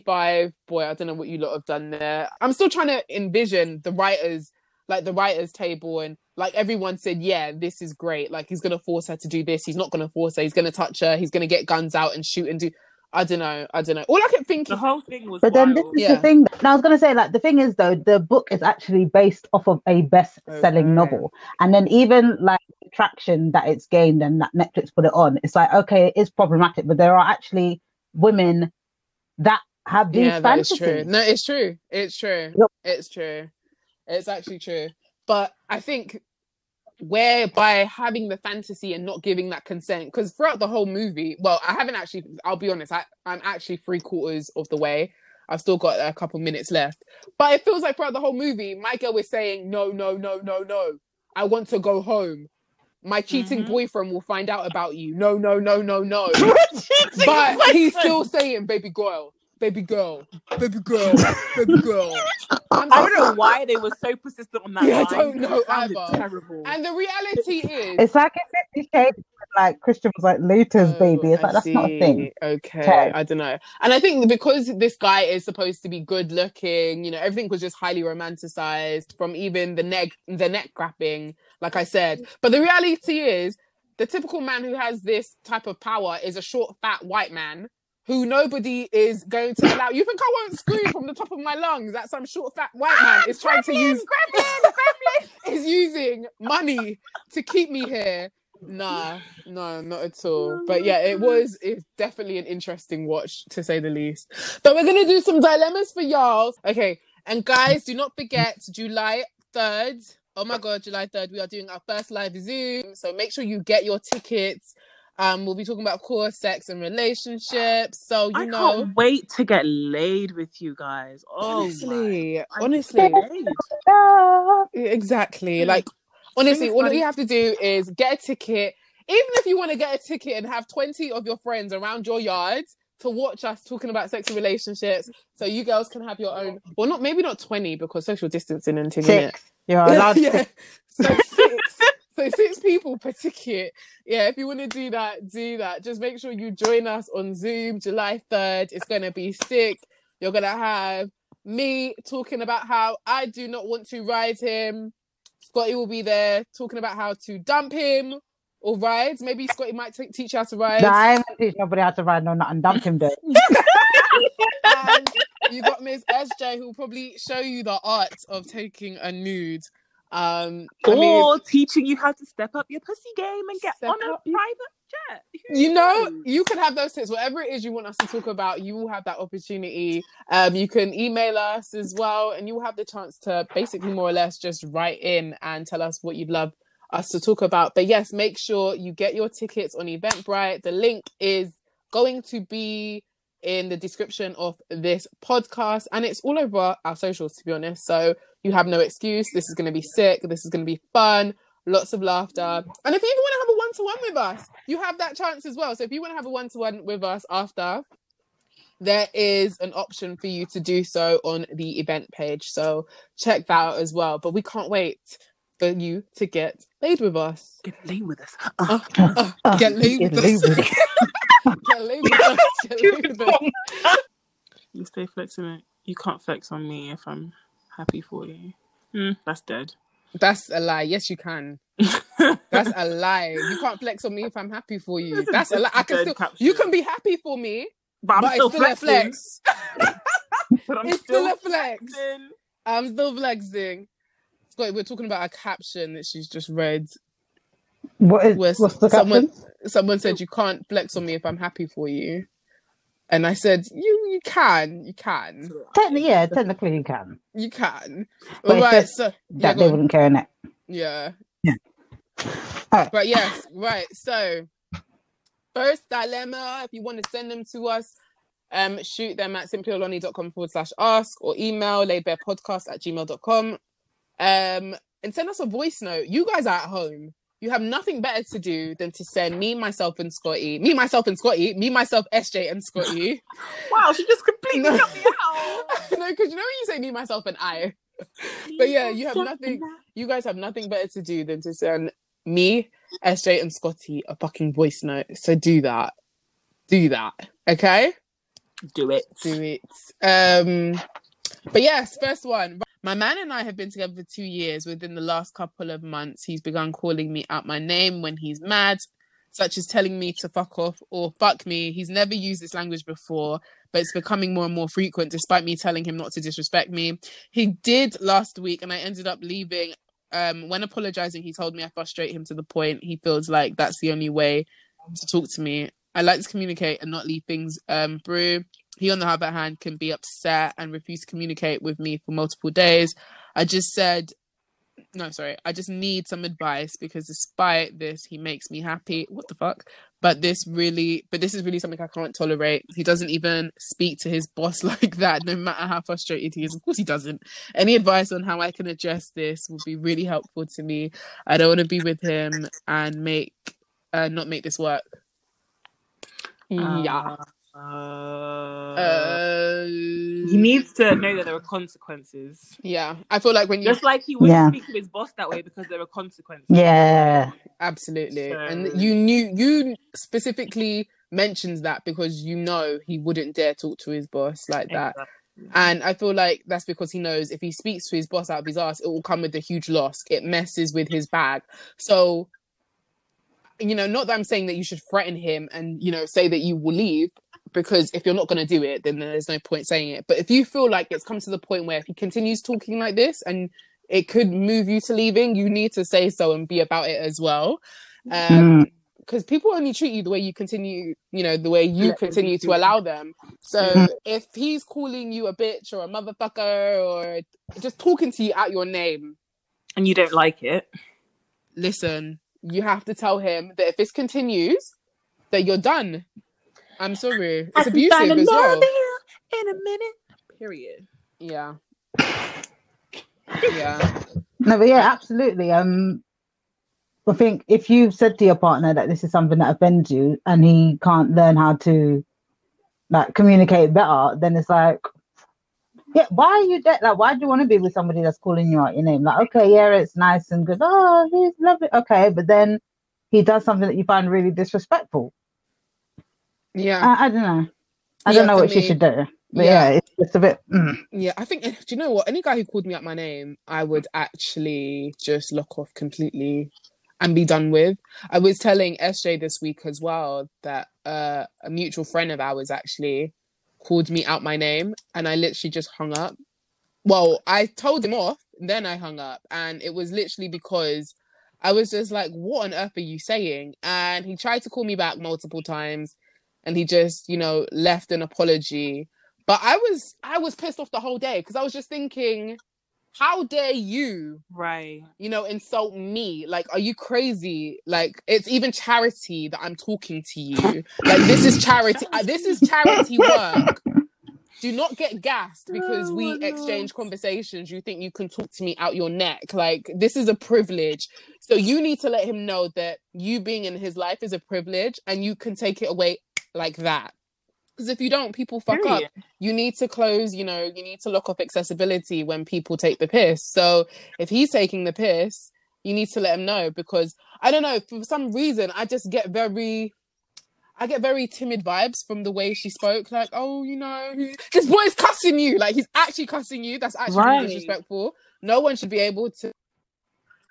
Five, boy, I don't know what you lot have done there. I'm still trying to envision the writers, like the writers' table, and like everyone said, yeah, this is great. Like he's gonna force her to do this. He's not gonna force her. He's gonna touch her. He's gonna get guns out and shoot and do. I don't know. I don't know. All I kept thinking. The whole thing was But then this is Yeah. the thing. Now I was gonna say, like, the thing is though, the book is actually based off of a best-selling Okay. novel, and then even like the traction that it's gained and that Netflix put it on, it's like okay, it is problematic, but there are actually women that have these yeah, that is fantasies. true. No, it's true. It's true. Yep. It's true. It's actually true. But I think where by having the fantasy and not giving that consent, because throughout the whole movie, well, I haven't actually. I'll be honest. I, I'm actually three quarters of the way. I've still got a couple minutes left. But it feels like throughout the whole movie, my girl is saying, no, no, no, no, no. I want to go home. My cheating Mhm. boyfriend will find out about you. No, no, no, no, no. but he's still saying, baby girl, baby girl, baby girl, baby girl. I'm I don't know why they were so persistent on that. Yeah, I don't know It either. Terrible. And the reality is, It's like if Fifty Shades, like Christian was like Laters, Oh, baby. It's I like that's not a thing. Okay, Okay. I don't know. And I think because this guy is supposed to be good looking, you know, everything was just highly romanticized from even the neck, the neck grabbing, like I said. But the reality is, the typical man who has this type of power is a short, fat white man who nobody is going to allow. You think I won't scream from the top of my lungs that some short, fat white man is trying to use is using money to keep me here? Nah, no, not at all. But yeah, it was it's definitely an interesting watch to say the least. But we're gonna do some dilemmas for y'all. Okay, and guys, do not forget July 3rd. Oh my god, July 3rd, we are doing our first live Zoom. So make sure you get your tickets. Um, we'll be talking about core sex and relationships. So you I know can't wait to get laid with you guys. Oh, honestly, my. Honestly. Exactly. Like honestly, Bring all us you have to do is get a ticket. Even if you want to get a ticket and have 20 of your friends around your yard to watch us talking about sex and relationships, so you girls can have your own. Well, not maybe not 20 because social distancing and thing, innit? Six. You're allowed yeah. So six. So six people per ticket. Yeah, if you want to do that, do that. Just make sure you join us on Zoom July 3rd. It's gonna be sick. You're gonna have me talking about how I do not want to ride him. Scotty will be there talking about how to dump him or ride. Maybe Scotty might t- teach you how to ride. Nah, I ain't teach nobody how to ride no and dump him there. and you got Miss SJ who will probably show you the art of taking a nude. Um, I mean, or teaching you how to step up your pussy game and get on a private jet. You know, you can have those tips. Whatever it is you want us to talk about, you will have that opportunity. Um, you can email us as well, and you will have the chance to basically more or less just write in and tell us what you'd love us to talk about. But yes, make sure you get your tickets on Eventbrite. The link is going to be in the description of this podcast, and it's all over our socials, to be honest. So you have no excuse. This is going to be sick. This is going to be fun. Lots of laughter. And if you even want to have a one to one with us, you have that chance as well. So if you want to have a one to one with us after, there is an option for you to do so on the event page. So check that out as well. But we can't wait for you to get laid with us. Get laid with us. Uh, Uh, uh, get laid with us. with us. get laid with us. Get laid with us. you stay flexing it. You can't flex on me if I'm happy for you. Hmm, that's dead. That's a lie. Yes, you can. That's a lie. You can't flex on me if I'm happy for you. That's That's a a lie. I can still. caption. You can be happy for me, but I'm but still, it's still a flexing. flex. But I'm It's still, still a flex. flexing. I'm still flexing. Scotty, we're talking about a caption that she's just read. What is Where what's the someone caption? someone said you can't flex on me if I'm happy for you, and I said you you can you can Technically, yeah, technically you can. you can. But All it's so yeah, That go they on. wouldn't care in it. yeah. Yeah. Alright. But yes, right. So first dilemma, if you want to send them to us, um, shoot them at simplyoloni.com forward slash ask or email laidbarepodcast at gmail.com. Um, and send us a voice note. You guys are at home. You have nothing better to do than to send me, myself, and Scotty, me, myself, and Scotty, me, myself, SJ, and Scotty. Wow, she just completely No. cut me out. no, because you know when you say me, myself, and I. But yeah, you have nothing. You guys have nothing better to do than to send me, SJ, and Scotty a fucking voice note. So do that. Do that. Okay. Do it. Do it. Um. But yes, first one. My man and I have been together for two years. Within the last couple of months, he's begun calling me out my name when he's mad, such as telling me to fuck off or fuck me. He's never used this language before, but it's becoming more and more frequent despite me telling him not to disrespect me. He did last week, and I ended up leaving. Um, when apologizing, he told me I frustrate him to the point he feels like that's the only way to talk to me. I like to communicate and not leave things um, brew. He, on the other hand, can be upset and refuse to communicate with me for multiple days. I just said, no, sorry, I just need some advice because despite this, he makes me happy. What the fuck? But this really, but this is really something I can't tolerate. He doesn't even speak to his boss like that, no matter how frustrated he is. Of course, he doesn't. Any advice on how I can address this would be really helpful to me. I don't want to be with him and make, uh, not make this work. Yeah. Uh, Uh, he needs to know that there are consequences. Yeah, I feel like when you Just like he wouldn't Yeah. speak to his boss that way because there are consequences. Yeah. absolutely, So- and you knew you specifically mentions that because you know he wouldn't dare talk to his boss like that, Exactly. and I feel like that's because he knows if he speaks to his boss out of his ass, it will come with a huge loss. It messes with his bag, so. You know, not that I'm saying that you should threaten him and you know say that you will leave, because if you're not going to do it, then there's no point saying it. But if you feel like it's come to the point where if he continues talking like this and it could move you to leaving, you need to say so and be about it as well. Um, because people only treat you the way you continue, you know, the way you continue to allow them. So Mhm. if he's calling you a bitch or a motherfucker or just talking to you out your name, And you don't like it. listen, you have to tell him that if this continues, that you're done. I'm sorry. It's abusive as well. In a minute. Period. Yeah. Yeah. No, but yeah, absolutely. Um, I think if you've said to your partner that this is something that offends you, and he can't learn how to like communicate better, then it's like, yeah, why are you de- like? Why do you want to be with somebody that's calling you out your name? Like, okay, yeah, it's nice and good. Oh, he's lovely. Okay, but then he does something that you find really disrespectful. Yeah. I, I don't know. I Yeah, don't know what she should do. But Yeah. yeah, it's just a bit. Mm. Yeah, I think. Do you know what? Any guy who called me out my name, I would actually just lock off completely and be done with. I was telling SJ this week as well that uh, a mutual friend of ours actually called me out my name, and I literally just hung up. Well, I told him off, then I hung up, and it was literally because I was just like, "What on earth are you saying?" And he tried to call me back multiple times, and he just, you know, left an apology. But I was I was pissed off the whole day because I was just thinking, how dare you, Right. you know, insult me? Like, are you crazy? Like, it's even charity that I'm talking to you. Like, this is charity. uh, this is charity work. Do not get gassed because Oh, we exchange Lord. conversations. You think you can talk to me out your neck. Like, this is a privilege. So you need to let him know that you being in his life is a privilege and you can take it away like that. Because if you don't, people fuck up you need to close, you know, you need to lock off accessibility when people take the piss. So if he's taking the piss, you need to let him know because I don't know, for some reason, I just get very. I get very timid vibes from the way she spoke. Like, oh, you know, he- this boy's cussing you. Like, he's actually cussing you. That's actually really Right. disrespectful. No one should be able to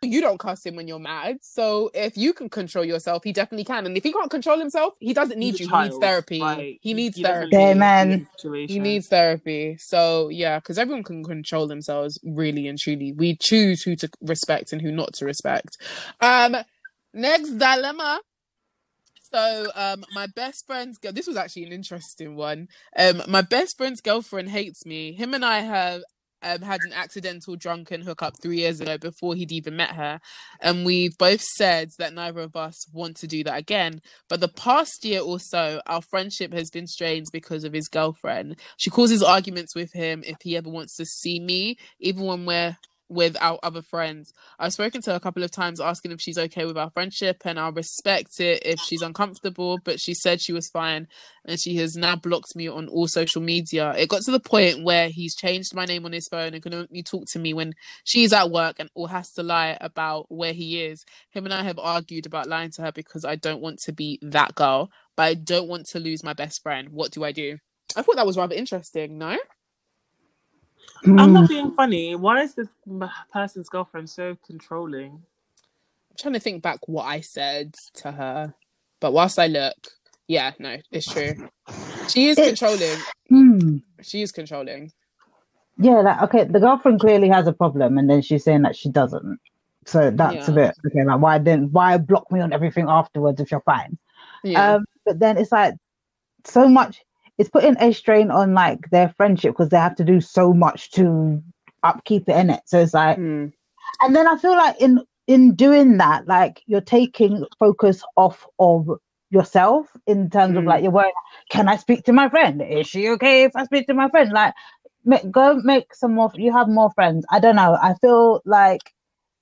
You don't cuss him when you're mad. So if you can control yourself, he definitely can. And if he can't control himself, he doesn't need He's a you. He needs therapy. right? He needs He therapy. Yeah, need man. He needs therapy. So yeah, because everyone can control themselves really and truly. We choose who to respect and who not to respect. Um, next dilemma. So um, my best friend's girl. This was actually an interesting one. Um, my best friend's girlfriend hates me. Him and I have. Um, had an accidental drunken hookup three years ago before he'd even met her. And we've both said that neither of us want to do that again. But the past year or so, our friendship has been strained because of his girlfriend. She causes arguments with him if he ever wants to see me, even when we're with our other friends. I've spoken to her a couple of times asking if she's okay with our friendship, and I'll respect it if she's uncomfortable. But she said she was fine, and she has now blocked me on all social media. It got to the point where he's changed my name on his phone and can only talk to me when she's at work and or has to lie about where he is. Him and I have argued about lying to her because I don't want to be that girl, but I don't want to lose my best friend. What do I do? I thought that was rather interesting, no? I'm Hmm. not being funny. Why is this person's girlfriend so controlling? I'm trying to think back what I said to her. But whilst I look, yeah, no, it's true. She is It's- controlling. Hmm. She is controlling. Yeah, like okay, the girlfriend clearly has a problem, and then she's saying that she doesn't. So that's a bit okay. Like, why didn't why block me on everything afterwards if you're fine? Yeah. Um, but then it's like so much. It's putting a strain on like their friendship because they have to do so much to upkeep it in it. So it's like, Mm. and then I feel like in in doing that, like you're taking focus off of yourself in terms of Mm. like you're worried. Can I speak to my friend? Is she okay if I speak to my friend? Like, make, go make some more. You have more friends. I don't know. I feel like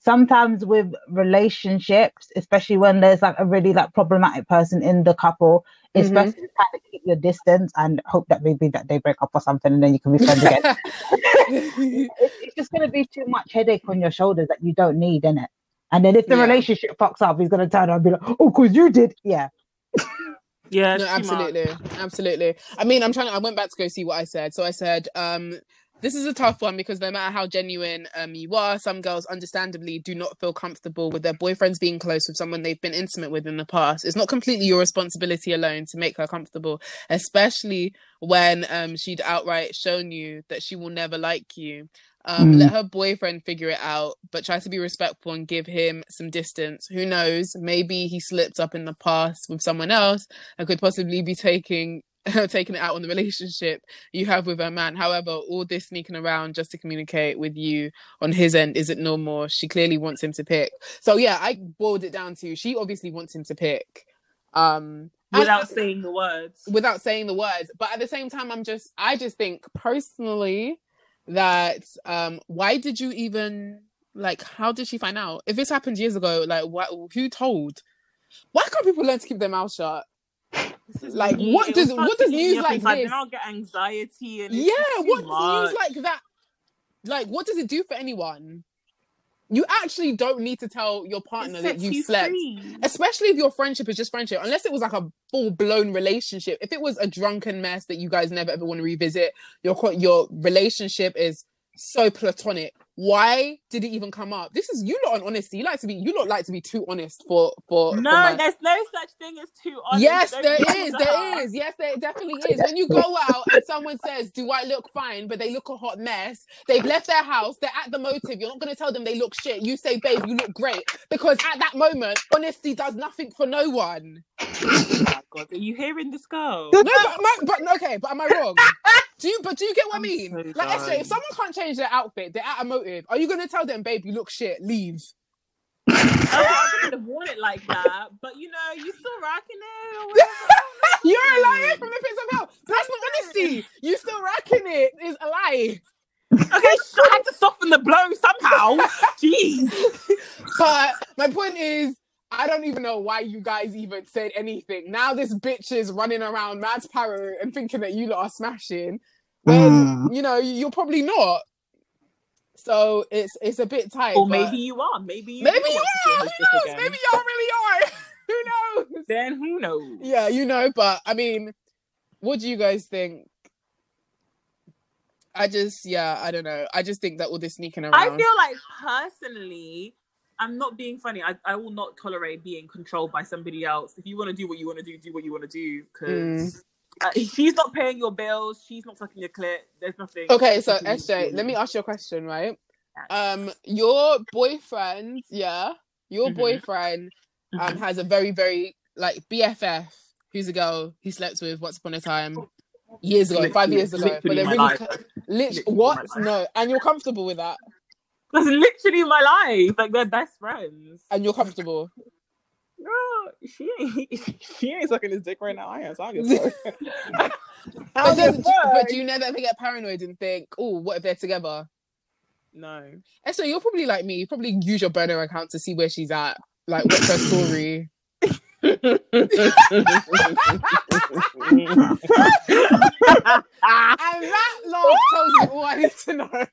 sometimes with relationships, especially when there's like a really like problematic person in the couple, it's Mhm. best to kind of keep your distance and hope that maybe that they break up or something, and then you can be friends again. it's, it's just going to be too much headache on your shoulders that you don't need in it. And then if the Yeah. relationship fucks up, he's going to turn around and be like, "Oh, cause you did." Yeah. Yeah, no, it's too much. absolutely, absolutely. I mean, I'm trying. To, I went back to go see what I said. So I said, um, this is a tough one because no matter how genuine um you are, some girls understandably do not feel comfortable with their boyfriends being close with someone they've been intimate with in the past. It's not completely your responsibility alone to make her comfortable, especially when um she'd outright shown you that she will never like you. Um, Mm. Let her boyfriend figure it out, but try to be respectful and give him some distance. Who knows? Maybe he slipped up in the past with someone else and could possibly be taking taking it out on the relationship you have with her man. However, all this sneaking around just to communicate with you on his end isn't normal. She clearly wants him to pick. So yeah, I boiled it down to she obviously wants him to pick. Um and- Without saying the words. without saying the words. But at the same time, I'm just I just think personally that um why did you even like how did she find out? If this happened years ago, like what who told? Why can't people learn to keep their mouth shut? Like, me. what It does- what does to eat me news like this- Then I'll get anxiety and yeah, what does news like that? Like, what does it do for anyone? You actually don't need to tell your partner that you've slept. free. Especially if your friendship is just friendship, unless it was like a full blown relationship. If it was a drunken mess that you guys never ever want to revisit, your your relationship is so platonic. Why did it even come up? This is you lot on honesty. You like to be you lot like to be too honest for for for No, my- there's no such thing as too honest. Yes, Don't there use is. that. There is. Yes, there definitely is. When you go out and someone says, "Do I look fine?" but they look a hot mess. They've left their house. They're at the motive. You're not going to tell them they look shit. You say, "Babe, you look great," because at that moment, honesty does nothing for no one. My God, are you hearing this girl? No, but, my, but okay, but am I wrong? Do you? But do you get what I I'm mean? so like, SJ, done. if someone can't change their outfit, they're out of motive. Are you going to tell them, "Babe, you look shit. Leave"? I wouldn't have worn it like that, but you know, you still rocking it. Or. You're a liar from the pits of hell. That's not honesty. You still racking it is a lie. okay, so I had to soften the blow somehow. Jeez. But my point is, I don't even know why you guys even said anything. Now this bitch is running around mad parrot and thinking that you lot are smashing when Mm. you know you're probably not. So it's it's a bit tight. Or maybe you are. Maybe you maybe you are. Who knows? again. Maybe y'all really are. Who knows? Then who knows? Yeah, you know. But I mean, what do you guys think? I just, yeah, I don't know. I just think that all this sneaking around. I feel like personally, I'm not being funny. I, I will not tolerate being controlled by somebody else. If you want to do what you want to do, do what you want to do. Because uh, she's not paying your bills. She's not sucking your clit. There's nothing. Okay, so SJ, let me ask you a question, right? Um, your boyfriend, yeah, your Mhm. boyfriend um has a very, very like BFF, who's a girl he slept with once upon a time, years ago, five years ago. But literally they're really, life. co- lit- Literally what? No, and you're comfortable with that, That's literally my life. Like they're best friends. and you're comfortable. Girl, she ain't she ain't sucking his dick right now. I am. So I don't give a But, don't give a doesn't, but do you never ever get paranoid and think, oh, what if they're together? No. And so you're probably like me. You probably use your burner account to see where she's at, like what's her story. And that laugh tells me all I need to know.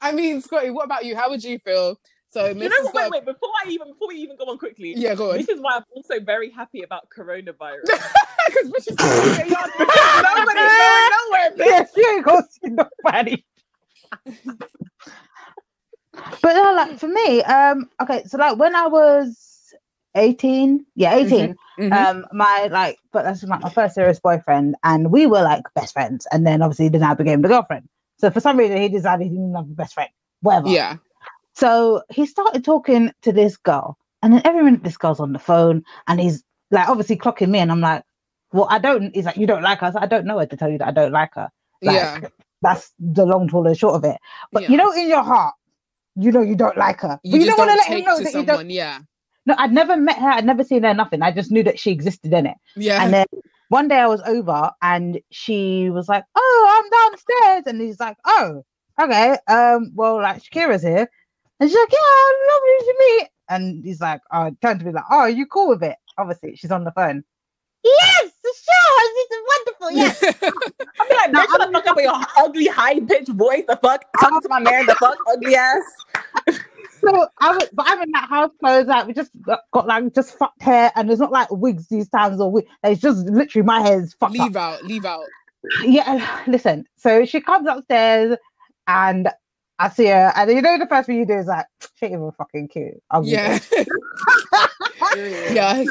I mean, Scotty, what about you? How would you feel? So, You Mrs. know what? Wait, wait. Before I even before we even go on quickly, Yeah, go on. This is why I'm also very happy about coronavirus. Because Mrs. Scott- Nobody going nowhere, bitch. Yes, you ain't gonna see nobody. but no, like for me, um, okay, so like when I was eighteen, yeah, 18 Mhm. um, my like, but that's like my first serious boyfriend, and we were like best friends, and then obviously then I became the girlfriend. So for some reason, he decided he didn't have a best friend, whatever. yeah. So he started talking to this girl, and then every minute this girl's on the phone, and he's like obviously clocking me, and I'm like, well, I don't. He's like, you don't like her. I, don't know her to tell you that I don't like her. Like, yeah. That's the long, tall, and short of it. But Yeah. you know, in your heart, you know you don't like her. You but you don't want to let him know that you don't. Yeah. No, I'd never met her. I'd never seen her. Nothing. I just knew that she existed in it. Yeah. And then one day I was over and she was like, Oh, I'm downstairs. And he's like, Oh, okay. Um, well, like Shakira's here. And she's like, Yeah, lovely to meet. And he's like, Oh, turned to be like, Oh, are you cool with it? Obviously, she's on the phone. Yes, for sure. This is wonderful. Yes. I'll be like, No, bitch, shut the fuck up with your ugly high pitched voice. The fuck, talking to my man. The fuck, ugly ass. so I was, but I'm in that house clothes. Like we just got, got like just fucked hair, and it's not like wigs these times or wig. It's just literally my hair is fucked up. leave out. Leave out. yeah, listen. So she comes upstairs and I see her, and you know the first thing you do is like, she even fucking cute. ugly Yeah. yes.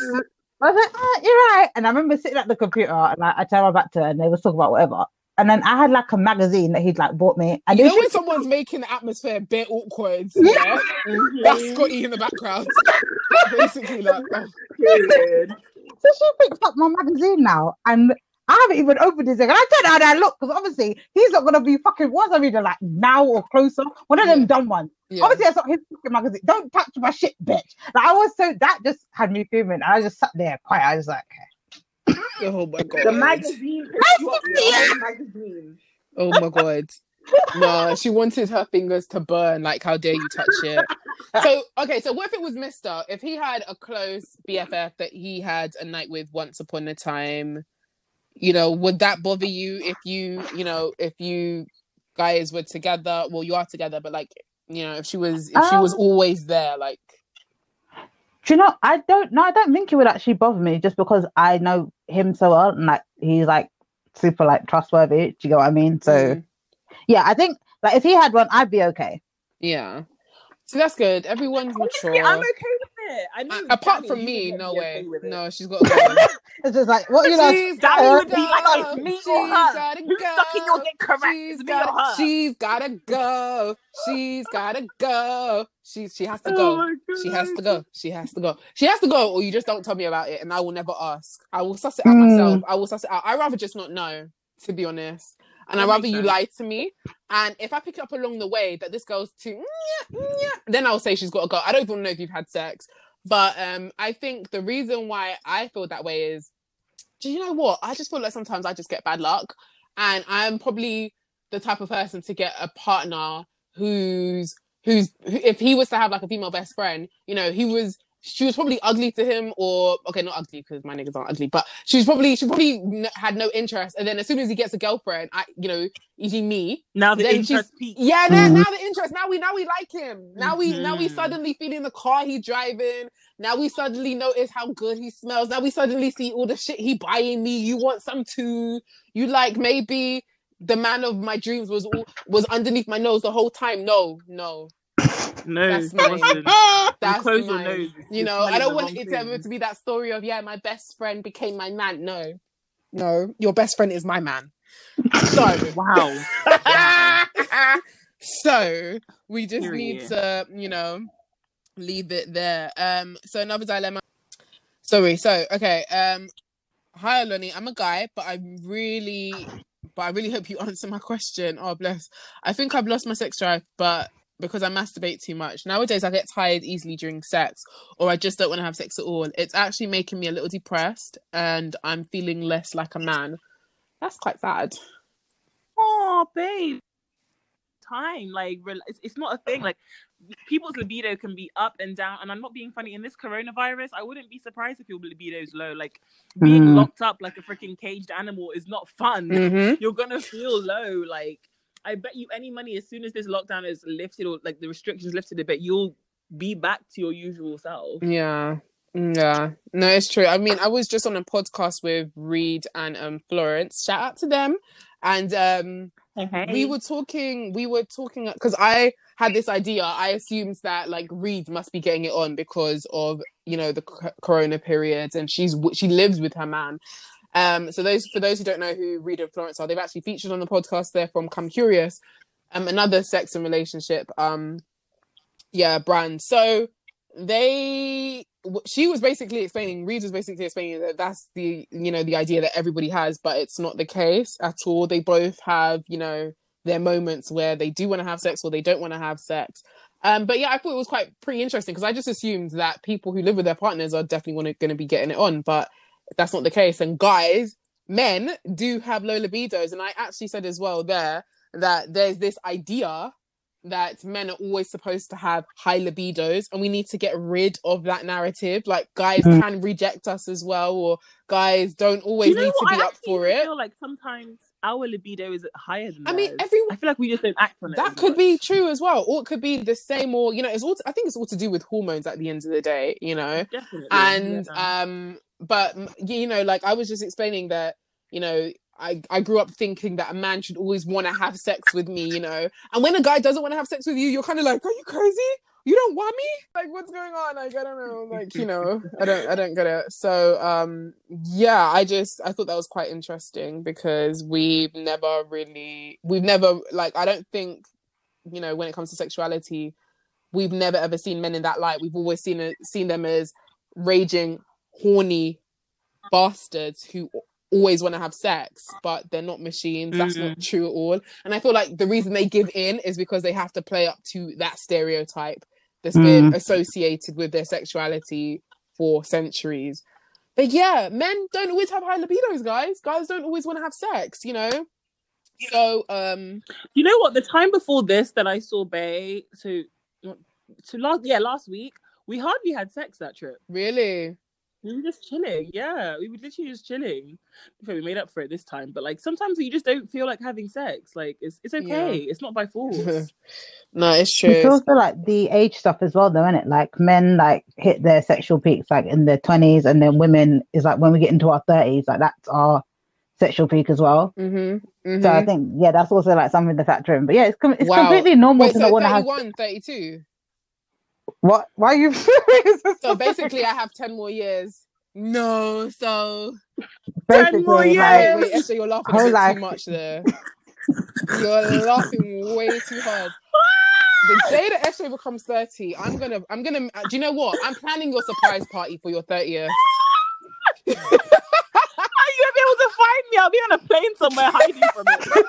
I was like, oh, you're right. And I remember sitting at the computer and like, I turned my back to her and they was talking about whatever. And then I had like a magazine that he'd like bought me. And You know she- when someone's making the atmosphere a bit awkward? Yeah. Yeah. That's Scotty in the background. Basically, like, oh, So she picks up my magazine now, and I haven't even opened it. And I turned out and I look because obviously he's not gonna be fucking. Once I read it like now or closer, one of them Yeah. dumb ones. yeah. Obviously, that's not his fucking magazine. Don't touch my shit, bitch. Like I was so that just had me fuming. And I just sat there quiet. I was like, Oh my god. The magazine. You up with Yeah. the magazine. Oh my god. No, she wanted her fingers to burn. Like, how dare you touch it? So, okay, so what if it was Mister? If he had a close BFF that he had a night with once upon a time, you know, would that bother you if you, you know, if you guys were together? Well, you are together, but like, you know, if she was, if she was Um, always there, like, do you know? I don't. No, I don't think it would actually bother me just because I know him so well and like he's like super like trustworthy. Do you get what I mean? So mm, yeah, I think like if he had one, I'd be okay. yeah. So that's good. Everyone's mature. I'm okay. I know. A- apart Danny, from me, no way. okay with it. No, she's got to go. It's just like what you know. She's Danny gotta would be like, oh, go. it's me or her. gotta Who's sucking your go. dick correct? She's It's me gotta, her? she's gotta go. She's gotta go. She she has to Oh go. my She has to go. She has to go. She has to go, or you just don't tell me about it, and I will never ask. I will suss it out Mm. myself. I will suss it out. I rather just not know, to be honest. And I That rather you sense. lie to me. And if I pick up along the way that this goes to, "Nyeh, nyeh," then I'll say she's got a girl. I don't even know if you've had sex, but um, I think the reason why I feel that way is, do you know what? I just feel like sometimes I just get bad luck, and I'm probably the type of person to get a partner who's who's who, if he was to have like a female best friend, you know, he was she was probably ugly to him, or okay, not ugly because my niggas aren't ugly, but she was probably she probably n- had no interest. And then as soon as he gets a girlfriend, I you know, e.g. me, Now the Then she's- interest peak. yeah, now, now the interest. Now we now we like him. Now we now we Mhm. suddenly feeling the car he driving. Now we suddenly notice how good he smells. Now we suddenly see all the shit he buying me. You want some too? You like maybe the man of my dreams was all, was underneath my nose the whole time. No, no, No, That's wasn't. That's close your nose. You know, I don't want it to ever to be that story of yeah, my best friend became my man. No, no, your best friend is my man. So Wow. so we just need to, you know, leave it there. Um, so another dilemma. Sorry, so okay. Um, hi Oloni, I'm a guy, but I'm really, but I really hope you answer my question. Oh bless. I think I've lost my sex drive, but because I masturbate too much nowadays, I get tired easily during sex, or I just don't want to have sex at all. It's actually making me a little depressed, and I'm feeling less like a man. That's quite sad. Oh, babe. Time, like, it's, it's not a thing. Like, people's libido can be up and down. And I'm not being funny. In this coronavirus, I wouldn't be surprised if your libido is low. Like, being Mm. locked up like a freaking caged animal is not fun. Mm-hmm. You're gonna feel low. Like, I bet you any money as soon as this lockdown is lifted or like the restrictions lifted a bit, you'll be back to your usual self. Yeah. Yeah. No, it's true. I mean, I was just on a podcast with Reed and um Florence. Shout out to them. And um we were talking we were talking because I had this idea. I assumed that like Reed must be getting it on because of, you know, the c- corona period and she's w- she lives with her man. Um so those for those who don't know who Reed and Florence are, they've actually featured on the podcast. They're from Come Curious. Um another sex and relationship um yeah, brand. So they she was basically explaining reed was basically explaining that that's the you know the idea that everybody has but it's not the case at all they both have you know their moments where they do want to have sex or they don't want to have sex um but yeah i thought it was quite pretty interesting because i just assumed that people who live with their partners are definitely going to be getting it on but that's not the case and guys men do have low libidos and i actually said as well there that there's this idea that men are always supposed to have high libidos and we need to get rid of that narrative like guys Mm. can reject us as well or guys don't always you know need to be I up for it feel like sometimes our libido is higher than I mean, everyone- I feel like we just don't act on it. that could much. be true as well or it could be the same or you know it's all i think it's all to do with hormones at the end of the day you know Definitely. and yeah. um but you know like i was just explaining that you know I, I grew up thinking that a man should always want to have sex with me, you know. And when a guy doesn't want to have sex with you, you're kind of like, "Are you crazy? You don't want me? Like, what's going on? Like, I don't know. Like, you know, I don't, I don't get it." So, um, yeah, I just, I thought that was quite interesting because we've never really, we've never, like, I don't think, you know, when it comes to sexuality, we've never ever seen men in that light. We've always seen seen them as raging, horny bastards who always want to have sex, but they're not machines. That's not true at all. And I feel like the reason they give in is because they have to play up to that stereotype that's been associated with their sexuality for centuries. But yeah, men don't always have high libidos, guys. Guys don't always want to have sex, you know. So, um, You know what? The time before this that I saw bae, so to last yeah last week we hardly had sex that trip. really, We were just chilling. Yeah, we were literally just chilling. Okay, we made up for it this time, but like sometimes you just don't feel like having sex. Like it's it's okay. It's not by force. no, it's true. It's also like the age stuff as well, though, isn't it? Like men like hit their sexual peaks like in their twenties, and then women is like when we get into our thirties, like that's our sexual peak as well. Mm-hmm. So I think yeah, that's also like something to factor in. But yeah, it's com- it's Wow. completely normal Wait, to so not want to have 31, 32. What? Why are you? So basically, I have 10 more years. No, so basically more like, Wait, wait, you're laughing a Whole bit life. too much there. You're laughing way too hard. The day that Esther becomes 30, I'm gonna, I'm gonna, uh, do you know what? I'm planning your surprise party for your 30th. Are you gonna be able to find me? I'll be on a plane somewhere hiding from it.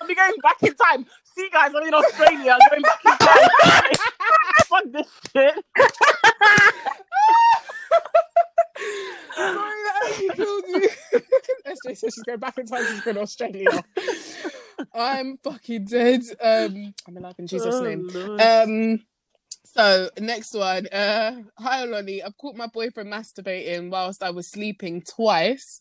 I'll be going back in time. See, guys, I'm in Australia. I'm going back in time. Fuck this shit. Sorry, that actually killed me. Esther says she's going back in time. She's going to Australia. I'm fucking dead. Um, I'm alive in Jesus' Oh, name. Lord. Um, so next one. Uh, hi Oloni. I've caught my boyfriend masturbating whilst I was sleeping twice.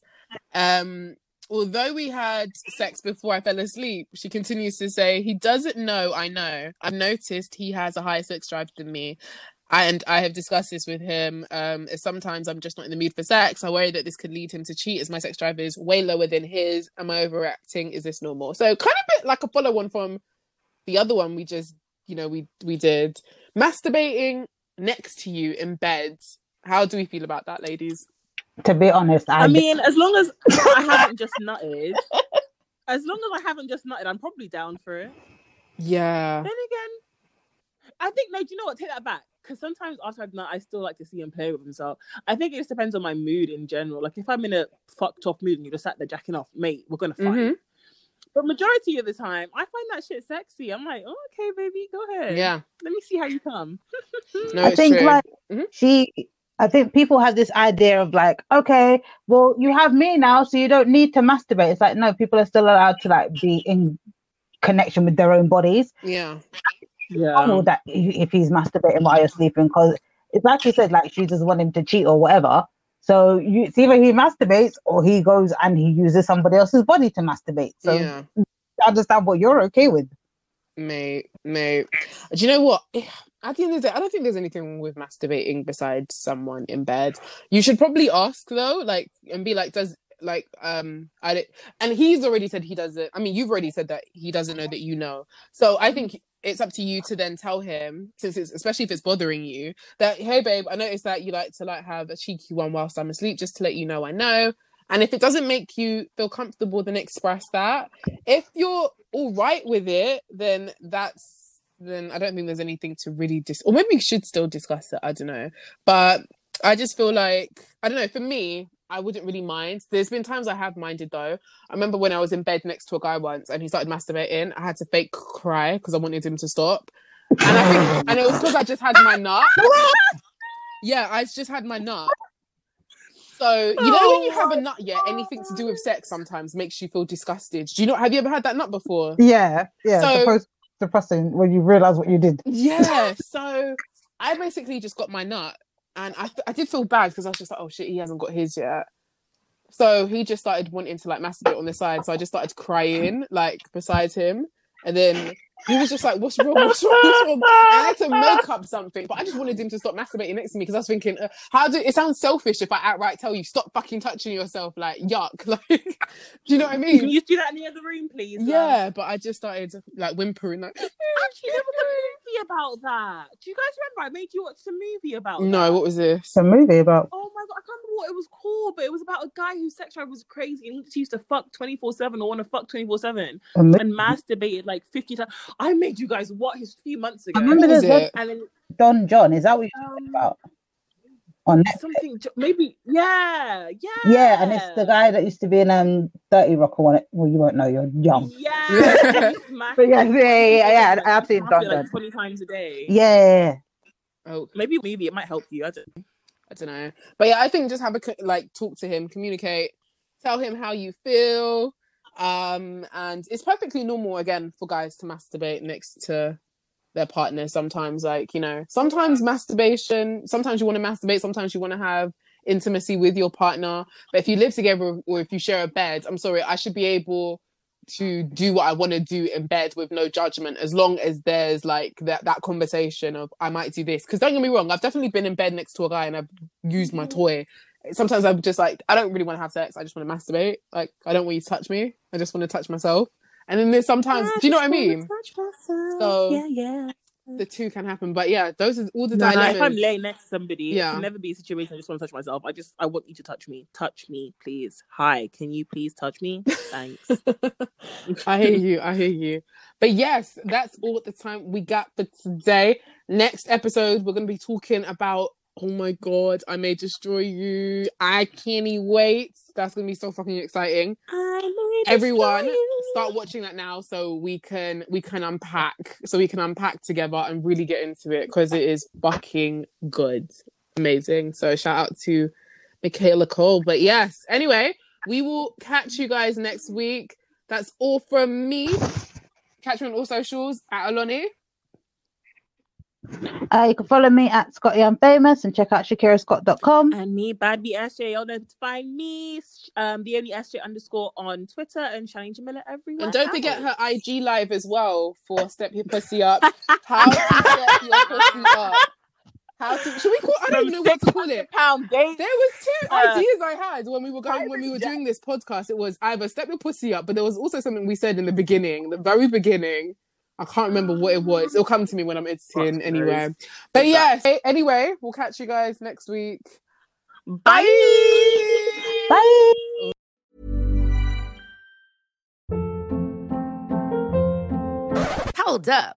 Um, although we had sex before I fell asleep, she continues to say he doesn't know. I know. I've noticed he has a higher sex drive than me. And I have discussed this with him. Um, sometimes I'm just not in the mood for sex. I worry that this could lead him to cheat as my sex drive is way lower than his. Am I overreacting? Is this normal? So kind of bit like a follow on from the other one we just you know we we did masturbating next to you in bed. How do we feel about that, ladies? To be honest, I, I mean, as long as I haven't just nutted, as long as I haven't just nutted, I'm probably down for it. Yeah. Then again, I think no. Do you know what? Take that back. Because sometimes after I've nut, I still like to see him play with himself. I think it just depends on my mood in general. Like if I'm in a fucked off mood and you just sat there jacking off, mate, we're gonna fight. Mhm. But majority of the time, I find that shit sexy. I'm like, oh, okay, baby, go ahead. Yeah. Let me see how you come. No, I it's think true. like Mhm. she I think people have this idea of like, okay, well, you have me now, so you don't need to masturbate. It's like no, people are still allowed to like be in connection with their own bodies. Yeah. Yeah. Or that if he's masturbating while you're sleeping, because it's like you said, like she just want him to cheat or whatever. So you it's either he masturbates or he goes and he uses somebody else's body to masturbate. So yeah. I understand what you're okay with. Mate, mate. Do you know what? At the end of the day, I don't think there's anything wrong with masturbating besides someone in bed. You should probably ask though, like, and be like, does like um I don't, and he's already said he doesn't. I mean, you've already said that he doesn't know that you know. So I think it's up to you to then tell him, since it's especially if it's bothering you, that hey babe, I noticed that you like to like have a cheeky one whilst I'm asleep, just to let you know I know. And if it doesn't make you feel comfortable, then express that. If you're all right with it, then that's then I don't think there's anything to really dis or maybe we should still discuss it. I don't know. But I just feel like I don't know, for me, I wouldn't really mind. There's been times I have minded though. I remember when I was in bed next to a guy once and he started masturbating, I had to fake cry because I wanted him to stop. And I think and it was because I just had my nut. Yeah, I just had my nut. So you know when you have a nut, yeah, anything to do with sex sometimes makes you feel disgusted. Do you know? Have you ever had that nut before? Yeah, yeah. So- post depressing when you realize what you did. Yeah. So I basically just got my nut, and I I did feel bad because I was just like, oh shit, he hasn't got his yet. So he just started wanting to like masturbate on the side. So I just started crying like beside him, and then he was just like, "What's wrong? What's wrong? What's wrong?" I had to make up something, but I just wanted him to stop masturbating next to me because I was thinking, uh, "How do it sounds selfish if I outright tell you stop fucking touching yourself? Like yuck! Like, do you know what I mean? Can you do that in the other room, please? Yeah, but I just started like whimpering, like, Actually, there was a movie about that. Do you guys remember? I made you watch a movie about "No, that. what was this?" It's a movie about Oh my god, I can't remember what it was called, but it was about a guy whose sex drive was crazy and he just used to fuck 24 7 or want to fuck 24 7 and masturbated like 50 times. I made you guys watch his few months ago. I remember What was there's one? And then Don Jon. Is that what you're talking um, about? On Netflix. something, maybe, yeah, yeah. Yeah, and it's the guy that used to be in um Dirty Rock or one. Well, you won't know. You're young. Yeah. But yeah, yeah, yeah, yeah. Like, I've seen Don like 20 times a day. Yeah, Oh, Maybe maybe it might help you. I don't I don't know. But yeah, I think just have a like talk to him, communicate, tell him how you feel. Um, and it's perfectly normal again for guys to masturbate next to their partner. Sometimes, like you know, sometimes masturbation. Sometimes you want to masturbate. Sometimes you want to have intimacy with your partner. But if you live together or if you share a bed, I'm sorry, I should be able to do what I want to do in bed with no judgment, as long as there's like that that conversation of I might do this. Because don't get me wrong, I've definitely been in bed next to a guy and I've used my toy. Sometimes I'm just like, I don't really want to have sex. I just want to masturbate. Like, I don't want you to touch me. I just want to touch myself. And then there's sometimes, do you know what I mean? So- yeah, yeah. The two can happen. But yeah, those are all the Nah, dilemmas. if I'm laying next to somebody, Yeah. it can never be a situation I just want to touch myself. I just I want you to touch me. Touch me, please. Hi, can you please touch me? Thanks. I hear you. I hear you. But yes, that's all the time we got for today. Next episode, we're going to be talking about. Oh my god, I may destroy you. I can't wait. That's going to be so fucking exciting. Everyone, start watching that now so we can we can unpack so we can unpack together and really get into it because it is fucking good. Amazing. So shout out to Michaela Coel. But yes, anyway, we will catch you guys next week. That's all from me. Catch me on all socials at Oloni. Uh, you can follow me at Scotty Unfamous and check out ShakiraScott.com. And me, Bad B SJ. Y'all know to find me. Um, the only SJ underscore on Twitter and Shani Jamila everywhere. And don't forget her IG live as well for Step Your Pussy Up. How to step your pussy up. How to should we call I don't even know what to call it. Pound date. There was two Uh, ideas I had when we were going when we were doing this podcast. It was either step your pussy up, but there was also something we said in the beginning, the very beginning. I can't remember what it was. It'll come to me when I'm editing Fuck anyway. knows. But yeah, a- anyway, we'll catch you guys next week. Bye. Bye. Hold up.